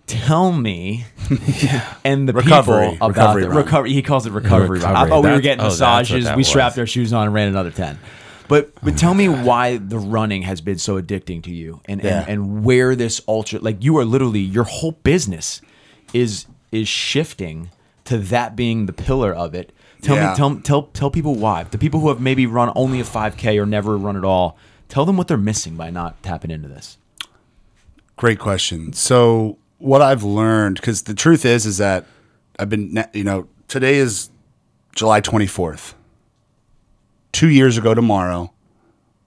Tell me and the Recovery. people about Recovery the recovery. He calls it recovery, run. I thought we were getting oh, massages. that We strapped was. our shoes on and ran another ten. But oh but tell me why the running has been so addicting to you, and, Yeah. and and where this ultra like you are literally your whole business is is shifting to that being the pillar of it. Tell Yeah. me tell tell tell people why. The people who have maybe run only a five k or never run at all. Tell them what they're missing by not tapping into this. Great question. So what I've learned, because the truth is, is that I've been, you know, today is July 24th. Two years ago tomorrow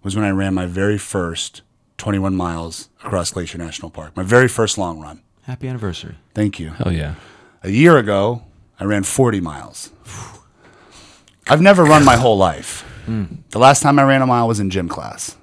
was when I ran my very first 21 miles across Glacier National Park. My very first long run. Happy anniversary. Thank you. Hell yeah. A year ago, I ran 40 miles. I've never run my whole life. The last time I ran a mile was in gym class.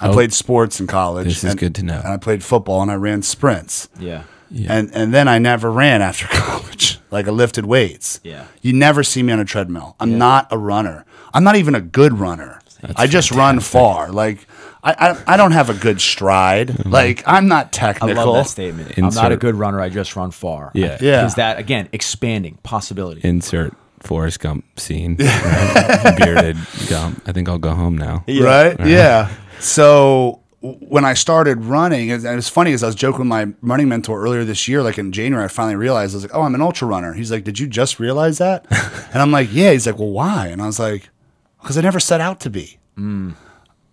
I Oh. played sports in college. This is and- good to know. And I played football and I ran sprints. Yeah. Yeah. And and then I never ran after college. Like I lifted weights. Yeah. You never see me on a treadmill. I'm not a runner. I'm not even a good runner. I just run far. Like I, I I don't have a good stride. Mm-hmm. Like I'm not I technical. love that statement. I'm not a Insert- good runner. I just run far. Yeah. Yeah. Is that again expanding possibility? Insert Forrest Gump scene. right? Bearded Gump. I think I'll go home now. right? Yeah. So when I started running, and it was funny because I was joking with my running mentor earlier this year. Like in January, I finally realized I was like, "Oh, I'm an ultra runner." He's like, "Did you just realize that?" and I'm like, "Yeah." He's like, "Well, why?" And I was like, "Because I never set out to be." Mm.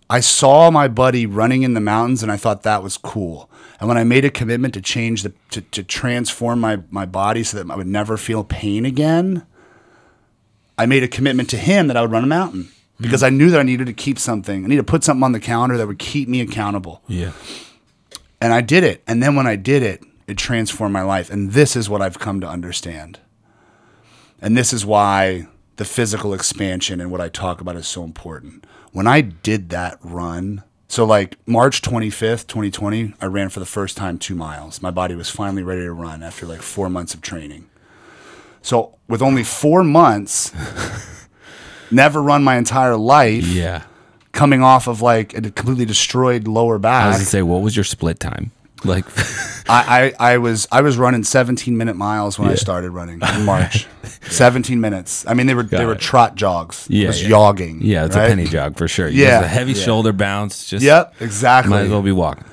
I saw my buddy running in the mountains, and I thought that was cool. And when I made a commitment to change the to, to transform my my body so that I would never feel pain again, I made a commitment to him that I would run a mountain because mm. I knew that I needed to keep something. I needed to put something on the calendar that would keep me accountable. Yeah. And I did it. And then when I did it, it transformed my life. And this is what I've come to understand. And this is why the physical expansion and what I talk about is so important. When I did that run, so like March 25th, 2020, I ran for the first time two miles. My body was finally ready to run after like four months of training. So with only four months, never run my entire life, Yeah. coming off of like a completely destroyed lower back. I was gonna say, what was your split time? Like, I, I, I was I was running 17 minute miles when I started running in March. 17 minutes. I mean they were they Got were trot jogs. yeah, it was yeah. jogging. Yeah, it's right? a penny jog for sure. Yeah. Yeah, a heavy shoulder bounce. Just Yep, exactly. Might as well be walking.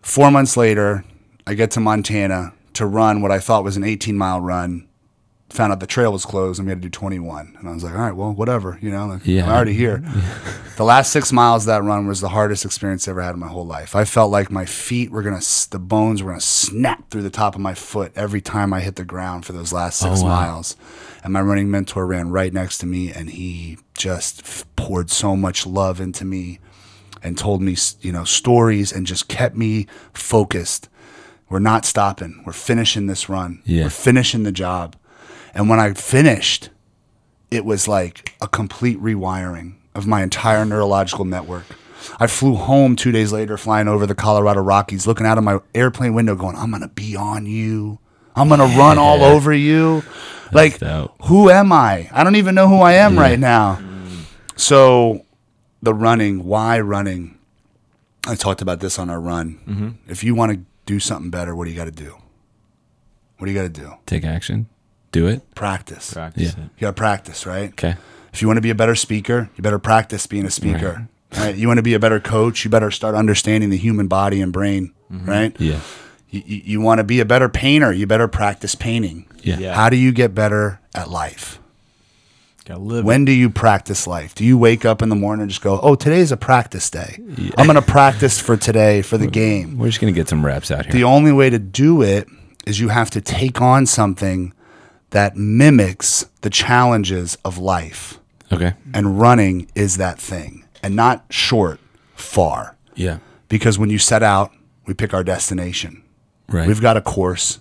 Four months later, I get to Montana to run what I thought was an 18 mile run. Found out the trail was closed and we had to do 21. And I was like, all right, well, whatever, you know, like, Yeah. I'm already here. The last six miles of that run was the hardest experience I ever had in my whole life. I felt like my feet were going to, the bones were going to snap through the top of my foot every time I hit the ground for those last oh, six Oh, wow. miles. And my running mentor ran right next to me and he just f- poured so much love into me and told me, you know, stories and just kept me focused. We're not stopping. We're finishing this run. Yeah. We're finishing the job. And when I finished, it was like a complete rewiring of my entire neurological network. I flew home two days later, flying over the Colorado Rockies, looking out of my airplane window, going, I'm going to be on you. I'm going to run all over you. like, dope. who am I? I don't even know who I am right now. So, the running, why running? I talked about this on our run. Mm-hmm. If you want to do something better, what do you got to do? What do you got to do? Take action. Do it. Practice. Practice Yeah. it. You got to practice, right? Okay. If you want to be a better speaker, you better practice being a speaker. Right. You want to be a better coach, you better start understanding the human body and brain. Mm-hmm. Right. Yeah. You, you, you want to be a better painter, you better practice painting. Yeah. Yeah. How do you get better at life? Gotta live. When do you practice life? Do you wake up in the morning and just go, "Oh, today's a practice day. I'm going to practice for today for the game." We're just gonna get some reps out here. The only way to do it is you have to take on something that mimics the challenges of life. okay. And running is that thing. And not short, far. Yeah. Because when you set out, we pick our destination. Right. We've got a course,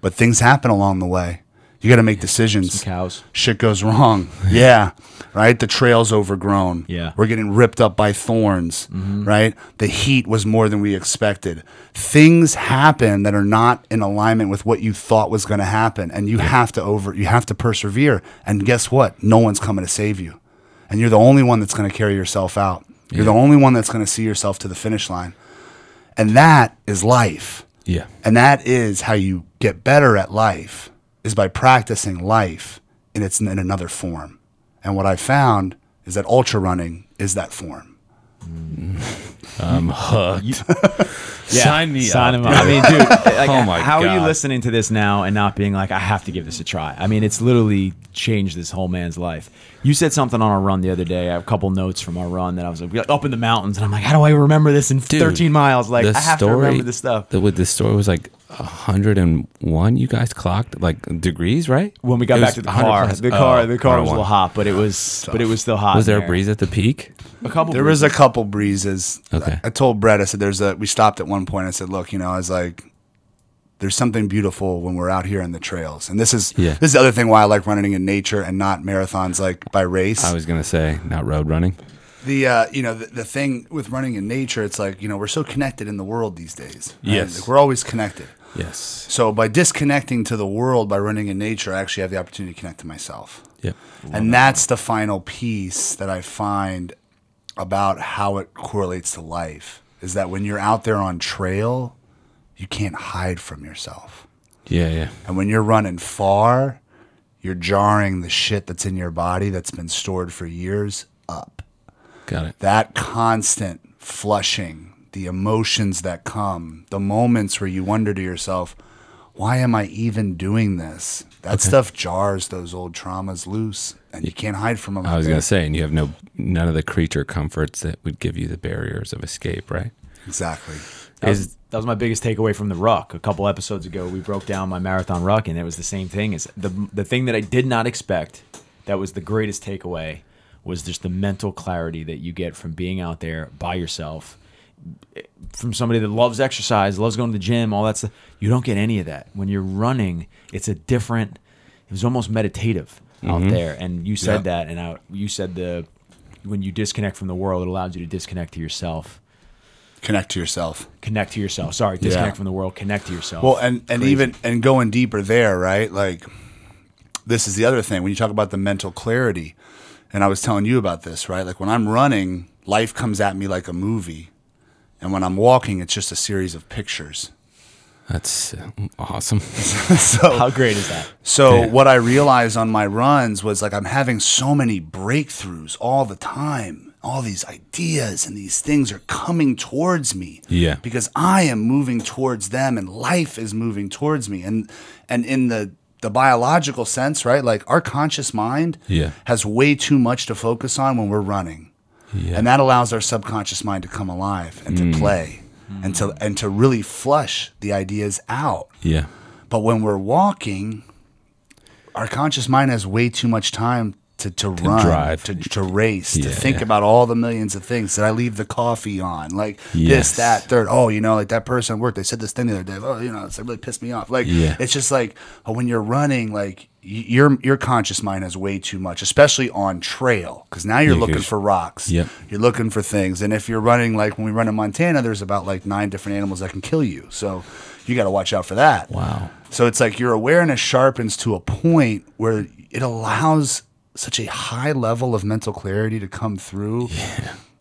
but things happen along the way. You got to make decisions. Some cows. Shit goes wrong. yeah. Right? The trail's overgrown. Yeah. We're getting ripped up by thorns. Mm-hmm. Right? The heat was more than we expected. Things happen that are not in alignment with what you thought was going to happen. And you have to over, you have to persevere. And guess what? No one's coming to save you. And you're the only one that's going to carry yourself out. You're the only one that's going to see yourself to the finish line. And that is life. Yeah. And that is how you get better at life is by practicing life in its in another form. And what I found is that ultra running is that form. I'm hooked. Yeah, Sign me sign up, him up. I mean, dude, like, Oh my how are you listening to this now and not being like, I have to give this a try? I mean, it's literally changed this whole man's life. You said something on our run the other day. I have a couple notes from our run that I was like, up in the mountains, and I'm like, how do I remember this in Dude, 13 miles? Like, the I have to remember this stuff. The, with the story was like 101. You guys clocked like degrees, right? when we got It back to the car, plus- the car, oh, the car was a little hot, but it was, but it was still hot. Was in there a breeze at the peak? A couple. There was a couple breezes. Okay. I told Brett, I said, there's a, we stopped at one point. I said, look, you know, I was like, there's something beautiful when we're out here in the trails. And this is, Yeah. this is the other thing why I like running in nature and not marathons like by race. I was gonna say not road running. the uh, you know the, the thing with running in nature it's like you know we're so connected in the world these days right? Yes. Like, we're always connected Yes. so by disconnecting to the world by running in nature i actually have the opportunity to connect to myself Yeah, and that's the final piece that i find about how it correlates to life is that when you're out there on trail you can't hide from yourself Yeah. Yeah. and when you're running far you're jarring the shit that's in your body that's been stored for years up Got it. that constant flushing, the emotions that come, the moments where you wonder to yourself, why am I even doing this? That stuff jars those old traumas loose, and you can't hide from them. I was gonna say, and you have no none of the creature comforts that would give you the barriers of escape, right? exactly. That was, that was my biggest takeaway from the ruck. A couple episodes ago, we broke down my marathon ruck, and it was the same thing. Is the the thing that I did not expect that was the greatest takeaway was just the mental clarity that you get from being out there by yourself, from somebody that loves exercise, loves going to the gym, all that stuff. You don't get any of that when you're running. It's a different. It was almost meditative out mm-hmm. there, and you said Yeah. that, and I, you said the when you disconnect from the world, it allows you to disconnect to yourself Connect to yourself. connect to yourself. Sorry, disconnect from the world, connect to yourself. Well, and and even and going deeper there, right? Like this is the other thing when you talk about the mental clarity. And I was telling you about this, right? Like when I'm running, life comes at me like a movie. And when I'm walking, it's just a series of pictures. That's uh, awesome. so how great is that? So Yeah. what I realized on my runs was like I'm having so many breakthroughs all the time. All these ideas and these things are coming towards me. Yeah. Because I am moving towards them and life is moving towards me. And and in the the biological sense, right? Like our conscious mind Yeah. has way too much to focus on when we're running. Yeah. And that allows our subconscious mind to come alive and to mm. play mm. and to and to really flush the ideas out. yeah. But when we're walking, our conscious mind has way too much time to, to, run, drive. to, to race, to think yeah. about all the millions of things. Did I leave the coffee on? Like Yes. this, that, third. Oh, you know, like that person at work, they said this thing the other day. Oh, you know, it's like really pissed me off. Like Yeah. it's just like when you're running, like your your conscious mind has way too much, especially on trail, because now you're Yeah, looking for rocks. Yep. You're looking for things, and if you're running like when we run in Montana, there's about like nine different animals that can kill you. So you got to watch out for that. Wow. So it's like your awareness sharpens to a point where it allows such a high level of mental clarity to come through.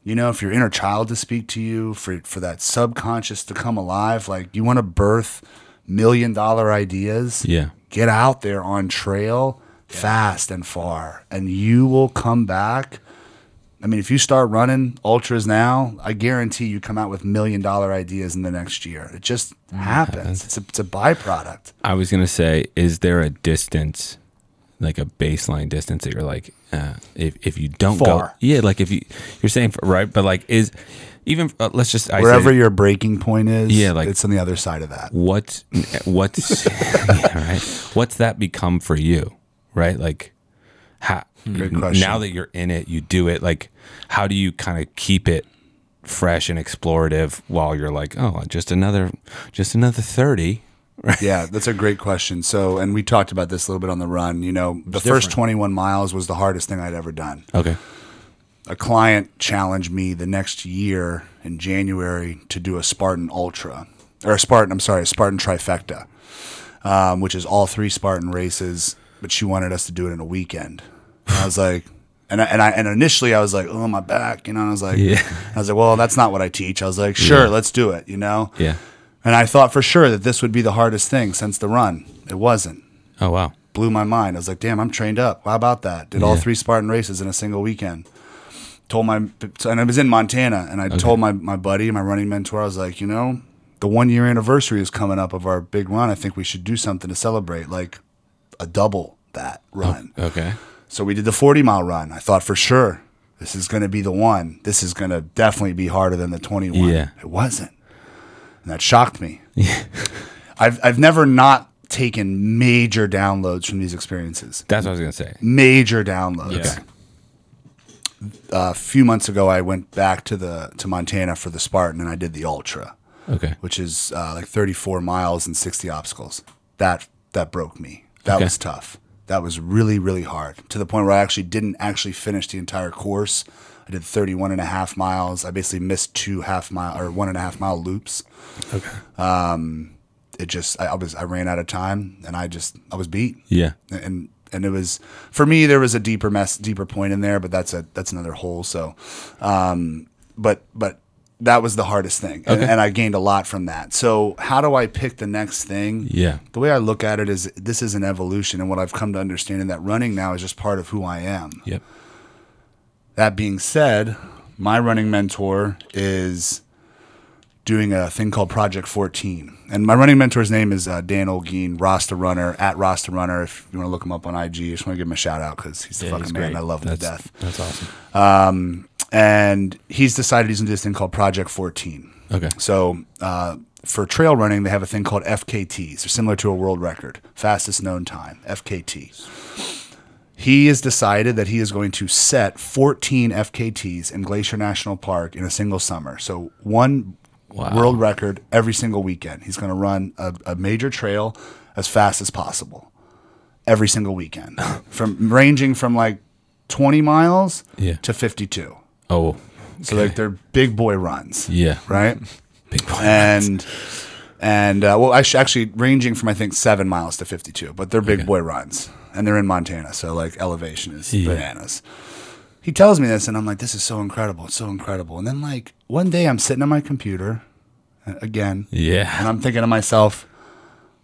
You know, if your inner child to speak to you, for for that subconscious to come alive, like you want to birth million dollar ideas. Yeah. Get out there on trail fast and far, and you will come back. I mean, if you start running ultras now, I guarantee you come out with million dollar ideas in the next year. It just happens. It's a, it's a byproduct. I was gonna say, is there a distance like a baseline distance that you're like, uh, if if you don't go, yeah, like if you you're saying right, but like is even uh, let's just I Wherever say, your breaking point is, Yeah, like- it's on the other side of that. what what's yeah, right what's that become for you right like how question. now that you're in it you do it like how do you kind of keep it fresh and explorative while you're like oh just another just another 30 Yeah, that's a great question. So, and we talked about this a little bit on the run. You know, the first 21 miles was the hardest thing I'd ever done. okay A client challenged me the next year in January to do a Spartan Ultra, or a Spartan, I'm sorry, a Spartan Trifecta, um, which is all three Spartan races, but she wanted us to do it in a weekend. And I was like, and I, and I and initially I was like, oh my back, you know. And I was like, Yeah. I was like, well, that's not what I teach. I was like, sure, let's do it, you know. yeah And I thought for sure that this would be the hardest thing since the run. It wasn't. oh wow Blew my mind. I was like, damn, I'm trained up. How about that? Did all three Spartan races in a single weekend. Told my, and I was in Montana, and I told my, my buddy, my running mentor, I was like, you know, the one year anniversary is coming up of our big run. I think we should do something to celebrate, like a double that run. okay So we did the 40 mile run. I thought for sure this is going to be the one. This is going to definitely be harder than the 21. Yeah. It wasn't. And that shocked me. I've, I've never not taken major downloads from these experiences. that's what i was gonna say Major downloads. Yeah. A few months ago, I went back to the to Montana for the Spartan, and I did the Ultra, okay which is uh, like 34 miles and 60 obstacles. That that broke me. That Okay. was tough. That was really really hard to the point where I actually didn't actually finish the entire course. I did 31 and a half miles. I basically missed two half mile or one and a half mile loops. okay Um, It just I, I was I ran out of time, and I just I was beat. yeah and and it was for me there was a deeper mess deeper point in there but that's a that's another hole. So um but but that was the hardest thing. And, and i gained a lot from that. So how do i pick the next thing? Yeah. The way i look at it is this is an evolution. And what i've come to understand in that running now is just part of who i am. Yep. That being said my running mentor is doing a thing called Project 14. And my running mentor's name is uh, Dan Olguin, Rasta Runner, at Rasta Runner. If you want to look him up on IG, I just want to give him a shout out because he's the Yeah, fucking he's man. I love him that's, to death. that's awesome And he's decided he's going to do this thing called Project 14. okay So uh, for trail running, they have a thing called FKTs. They're similar to a world record, fastest known time, FKT. He has decided that he is going to set 14 FKTs in Glacier National Park in a single summer. So one Wow. world record every single weekend. He's going to run a, a major trail as fast as possible every single weekend, from ranging from like 20 miles Yeah. to 52. oh So like they're big boy runs yeah right? big boy and and uh, well, actually, actually ranging from I think seven miles to fifty-two, but they're big Okay. boy runs, and they're in Montana, so like elevation is Yeah. bananas. He tells me this, and I'm like, "This is so incredible! It's so incredible!" And then like one day, I'm sitting on my computer uh, again, yeah and I'm thinking to myself,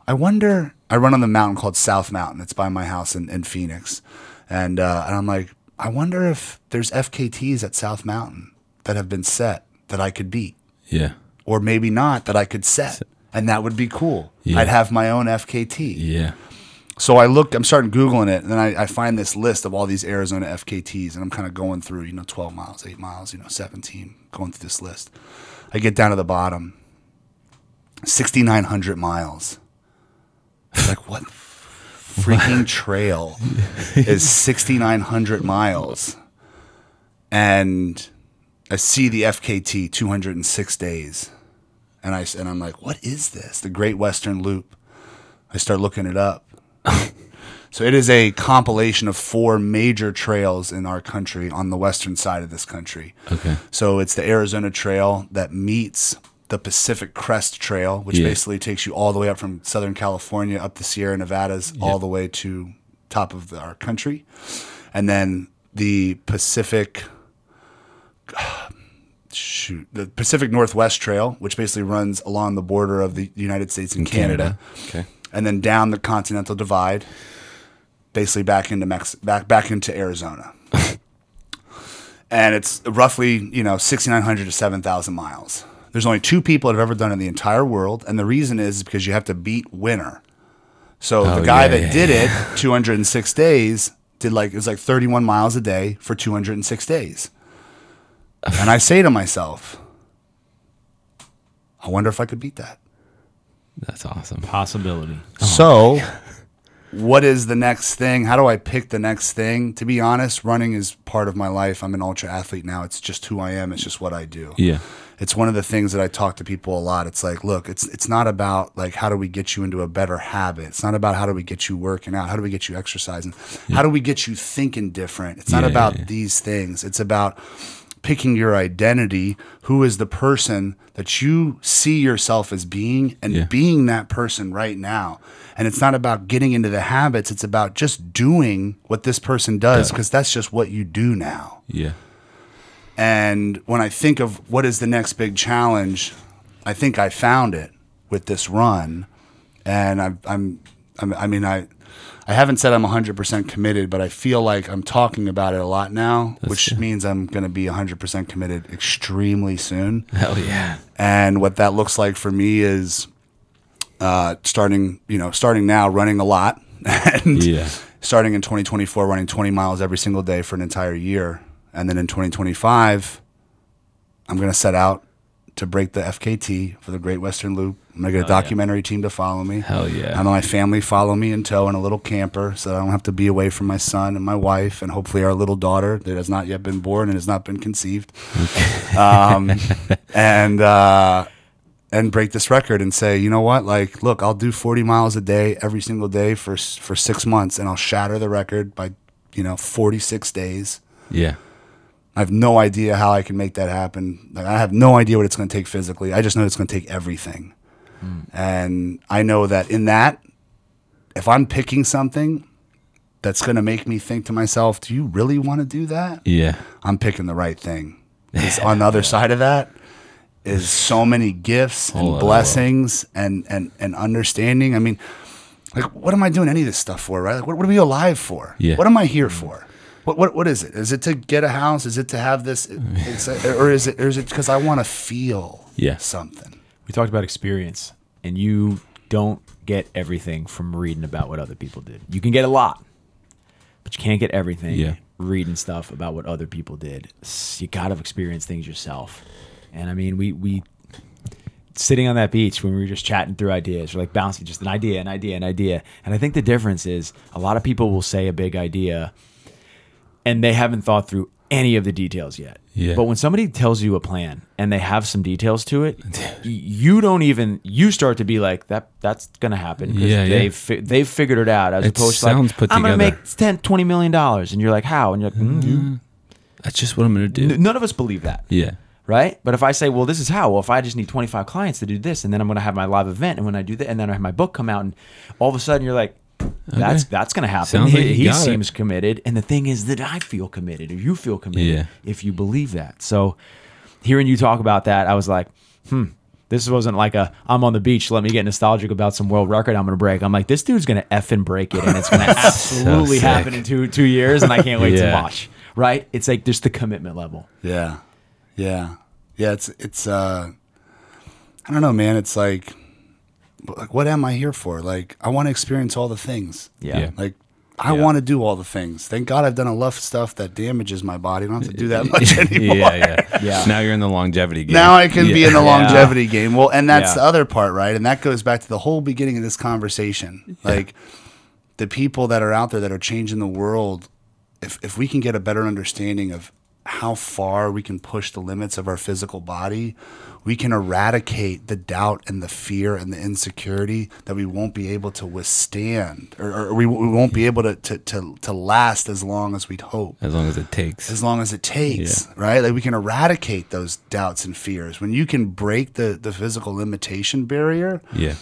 I wonder. I run on the mountain called South Mountain. It's by my house in, in Phoenix, and uh, and I'm like, I wonder if there's FKTs at South Mountain that have been set that I could beat yeah or maybe not that I could set. And that would be cool. Yeah. I'd have my own FKT. yeah So I look, I'm starting Googling it, and then I, I find this list of all these Arizona FKTs, and I'm kind of going through, you know, 12 miles, 8 miles, you know, 17, going through this list. I get down to the bottom 6,900 miles. like, what freaking trail is 6,900 miles? And I see the FKT 206 days. And, I, and I'm like, what is this? The Great Western Loop. I start looking it up. so it is a compilation of four major trails in our country on the western side of this country. okay So it's the Arizona Trail that meets the Pacific Crest Trail, which Yeah. basically takes you all the way up from Southern California up the Sierra Nevadas, all the way to top of the, our country, and then the Pacific. Shoot, the Pacific Northwest Trail, which basically runs along the border of the United States and Canada, okay and then down the Continental Divide, basically back into Mex- back back into Arizona. and it's roughly you know 6,900 to 7,000 miles. There's only two people that have ever done it in the entire world, and the reason is because you have to beat winter. So Oh, the guy yeah, that yeah, did it 206 days did like it was like 31 miles a day for 206 days. and I say to myself, I wonder if I could beat that. That's awesome. Possibility. Oh so, what is the next thing? How do I pick the next thing? To be honest, running is part of my life. I'm an ultra athlete now. It's just who I am. It's just what I do. Yeah. It's one of the things that I talk to people a lot. It's like, look, it's it's not about like how do we get you into a better habit. It's not about how do we get you working out. How do we get you exercising? How do we get you thinking different? It's not Yeah, yeah, about yeah. these things. It's about picking your identity. Who is the person that you see yourself as being and Yeah. being that person right now. And it's not about getting into the habits. It's about just doing what this person does because that's just what you do now. Yeah. And when I think of what is the next big challenge, I think I found it with this run. And I'm, I'm, I'm I mean, I, I haven't said I'm 100% committed, but I feel like I'm talking about it a lot now, which good. means I'm going to be 100% committed extremely soon. Hell yeah. And what that looks like for me is uh, starting, you know, starting now running a lot and Yeah. starting in 2024 running 20 miles every single day for an entire year. And then in 2025, I'm going to set out to break the FKT for the Great Western Loop. I'm to get a documentary team to follow me. Hell yeah. I'm gonna my family follow me in tow in a little camper so I don't have to be away from my son and my wife and hopefully our little daughter that has not yet been born and has not been conceived. um, and uh, and break this record and say, you know what? Like, look, I'll do 40 miles a day every single day for for six months, and I'll shatter the record by, you know, 46 days. Yeah. I have no idea how I can make that happen. Like, I have no idea what it's going to take physically. I just know it's going to take everything. And I know that in that, if I'm picking something that's going to make me think to myself, do you really want to do that? Yeah. I'm picking the right thing. 'Cause on the other side of that is so many gifts and blessings and, and, and understanding. I mean, like, what am I doing any of this stuff for, right? Like, what, what are we alive for? Yeah. What am I here for? What, what, what is it? Is it to get a house? Is it to have this? It's or is it, or is it because I want to feel Yeah. something? We talked about experience, and you don't get everything from reading about what other people did. You can get a lot, but you can't get everything Yeah. reading stuff about what other people did. You got to experience things yourself. And I mean, we we sitting on that beach when we were just chatting through ideas, we're like bouncing just an idea, an idea, an idea. And I think the difference is a lot of people will say a big idea and they haven't thought through any of the details yet. Yeah. But when somebody tells you a plan and they have some details to it, you don't even you start to be like that that's going to happen because Yeah, yeah. they've fi- they've figured it out as It opposed to like I'm going to make 10 20 million dollars and you're like how and you're like mm, you- That's just what I'm gonna do. n- none of us believe that. yeah. Right, but if I say, "Well, this is how," well, if I just need 25 clients to do this, and then I'm going to have my live event, and when I do that, and then I have my book come out, and all of a sudden you're like, "That's Okay. that's going to happen." Sounds he you he got it. seems committed, and the thing is that I feel committed, or you feel committed, Yeah. if you believe that. So, hearing you talk about that, I was like, "Hmm." This wasn't like a I'm on the beach. Let me get nostalgic about some world record I'm going to break. I'm like, this dude's going to f and break it, and it's going to absolutely sick. happen in two two years, and I can't wait to watch. Right? It's like just the commitment level. Yeah, yeah, yeah. It's it's. uh I don't know, man. It's like, like, what am I here for? Like, I want to experience all the things. Yeah. Yeah. Like, I Yeah. want to do all the things. Thank God I've done enough stuff that damages my body. I don't have to do that much anymore. yeah, yeah, Yeah. Now you're in the longevity game. Now I can be in the Yeah. longevity game. Well, and that's Yeah. the other part, right? And that goes back to the whole beginning of this conversation. Like the people that are out there that are changing the world, if if we can get a better understanding of how far we can push the limits of our physical body, we can eradicate the doubt and the fear and the insecurity that we won't be able to withstand or, or we, we won't be able to, to, to, to last as long as we'd hope As long as it takes. as long as it takes, right? Like we can eradicate those doubts and fears. When you can break the the physical limitation barrier yeah.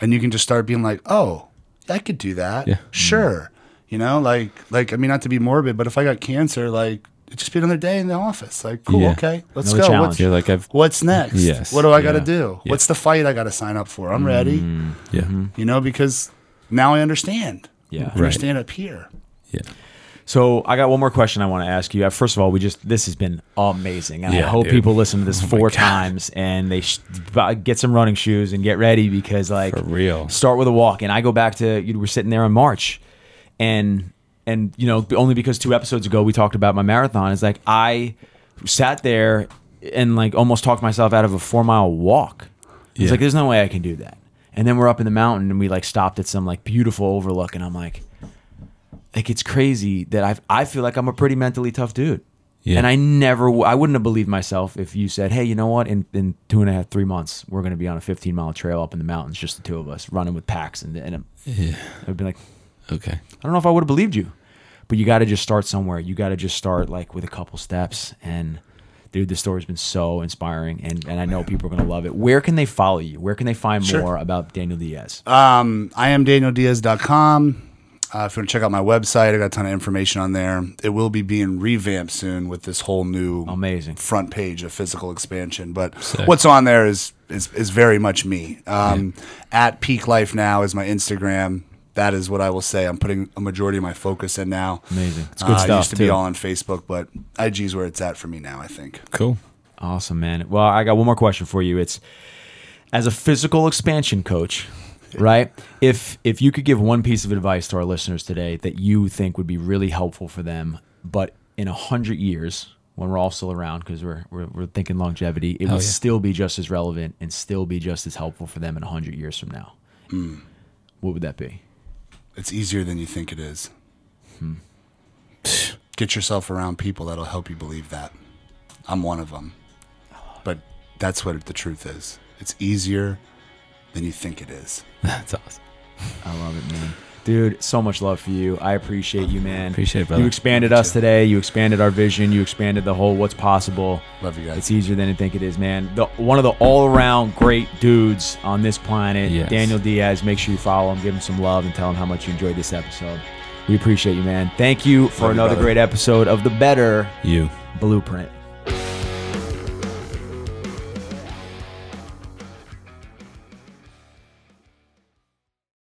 and you can just start being like, "Oh, I could do that." Yeah. Sure. You know, like like I mean not to be morbid, but if I got cancer, like just be another day in the office. Like, cool, Yeah. okay. Let's Another go. What's, like I've. what's next? Yes. What do I got to do? Yeah. What's the fight I got to sign up for? I'm ready. Yeah. You know, because now I understand. Yeah. I understand up here. Yeah. So I got one more question I want to ask you. Uh, First of all, we just this has been amazing, and I hope dude. people listen to this Oh four times and they sh- get some running shoes and get ready because like For real. start with a walk. And I go back to you were sitting there in March, and and you know only because two episodes ago we talked about my marathon. It's like I sat there and like almost talked myself out of a four mile walk. It's Yeah. like there's no way I can do that. And then we're up in the mountain and we like stopped at some like beautiful overlook, and I'm like like it's crazy that I I feel like I'm a pretty mentally tough dude. Yeah. And I never, I wouldn't have believed myself if you said, "Hey, you know what? In in two and a half, three months, we're going to be on a 15 mile trail up in the mountains, just the two of us, running with packs." And and Yeah. I'd be like, Okay. I don't know if I would have believed you, but you got to just start somewhere. You got to just start like with a couple steps. And dude, this story's been so inspiring, and and I know people are going to love it. Where can they follow you? Where can they find Sure. more about Daniel Diaz? Um, I am DanielDiaz.com. Uh, if you want to check out my website, I got a ton of information on there. It will be being revamped soon with this whole new Amazing. front page of physical expansion. But Sick. what's on there is is, is very much me. Um, At Peak Life Now is my Instagram. That is what I will say. I'm putting a majority of my focus in now. Amazing. It's good Uh, I stuff, used to be all on Facebook, but IG is where it's at for me now. I think. Cool. Awesome, man. Well, I got one more question for you. It's as a physical expansion coach, right? If if you could give one piece of advice to our listeners today that you think would be really helpful for them, but in a hundred years, when we're all still around, because we're, we're we're thinking longevity, it Hell would yeah. still be just as relevant and still be just as helpful for them in a hundred years from now. What would that be? It's easier than you think it is. Hmm. Get yourself around people that'll help you believe that. I'm one of them. But that's what the truth is. It's easier than you think it is. That's awesome. I love it, man. Dude, so much love for you. I appreciate you, man. Appreciate it, brother. You expanded us today. You expanded our vision. You expanded the whole what's possible. Love you guys. It's easier than you think it is, man. The, one of the all-around great dudes on this planet, Yes. Daniel Diaz. Make sure you follow him, give him some love, and tell him how much you enjoyed this episode. We appreciate you, man. Thank you for Love another brother. great episode of the Better You. Blueprint.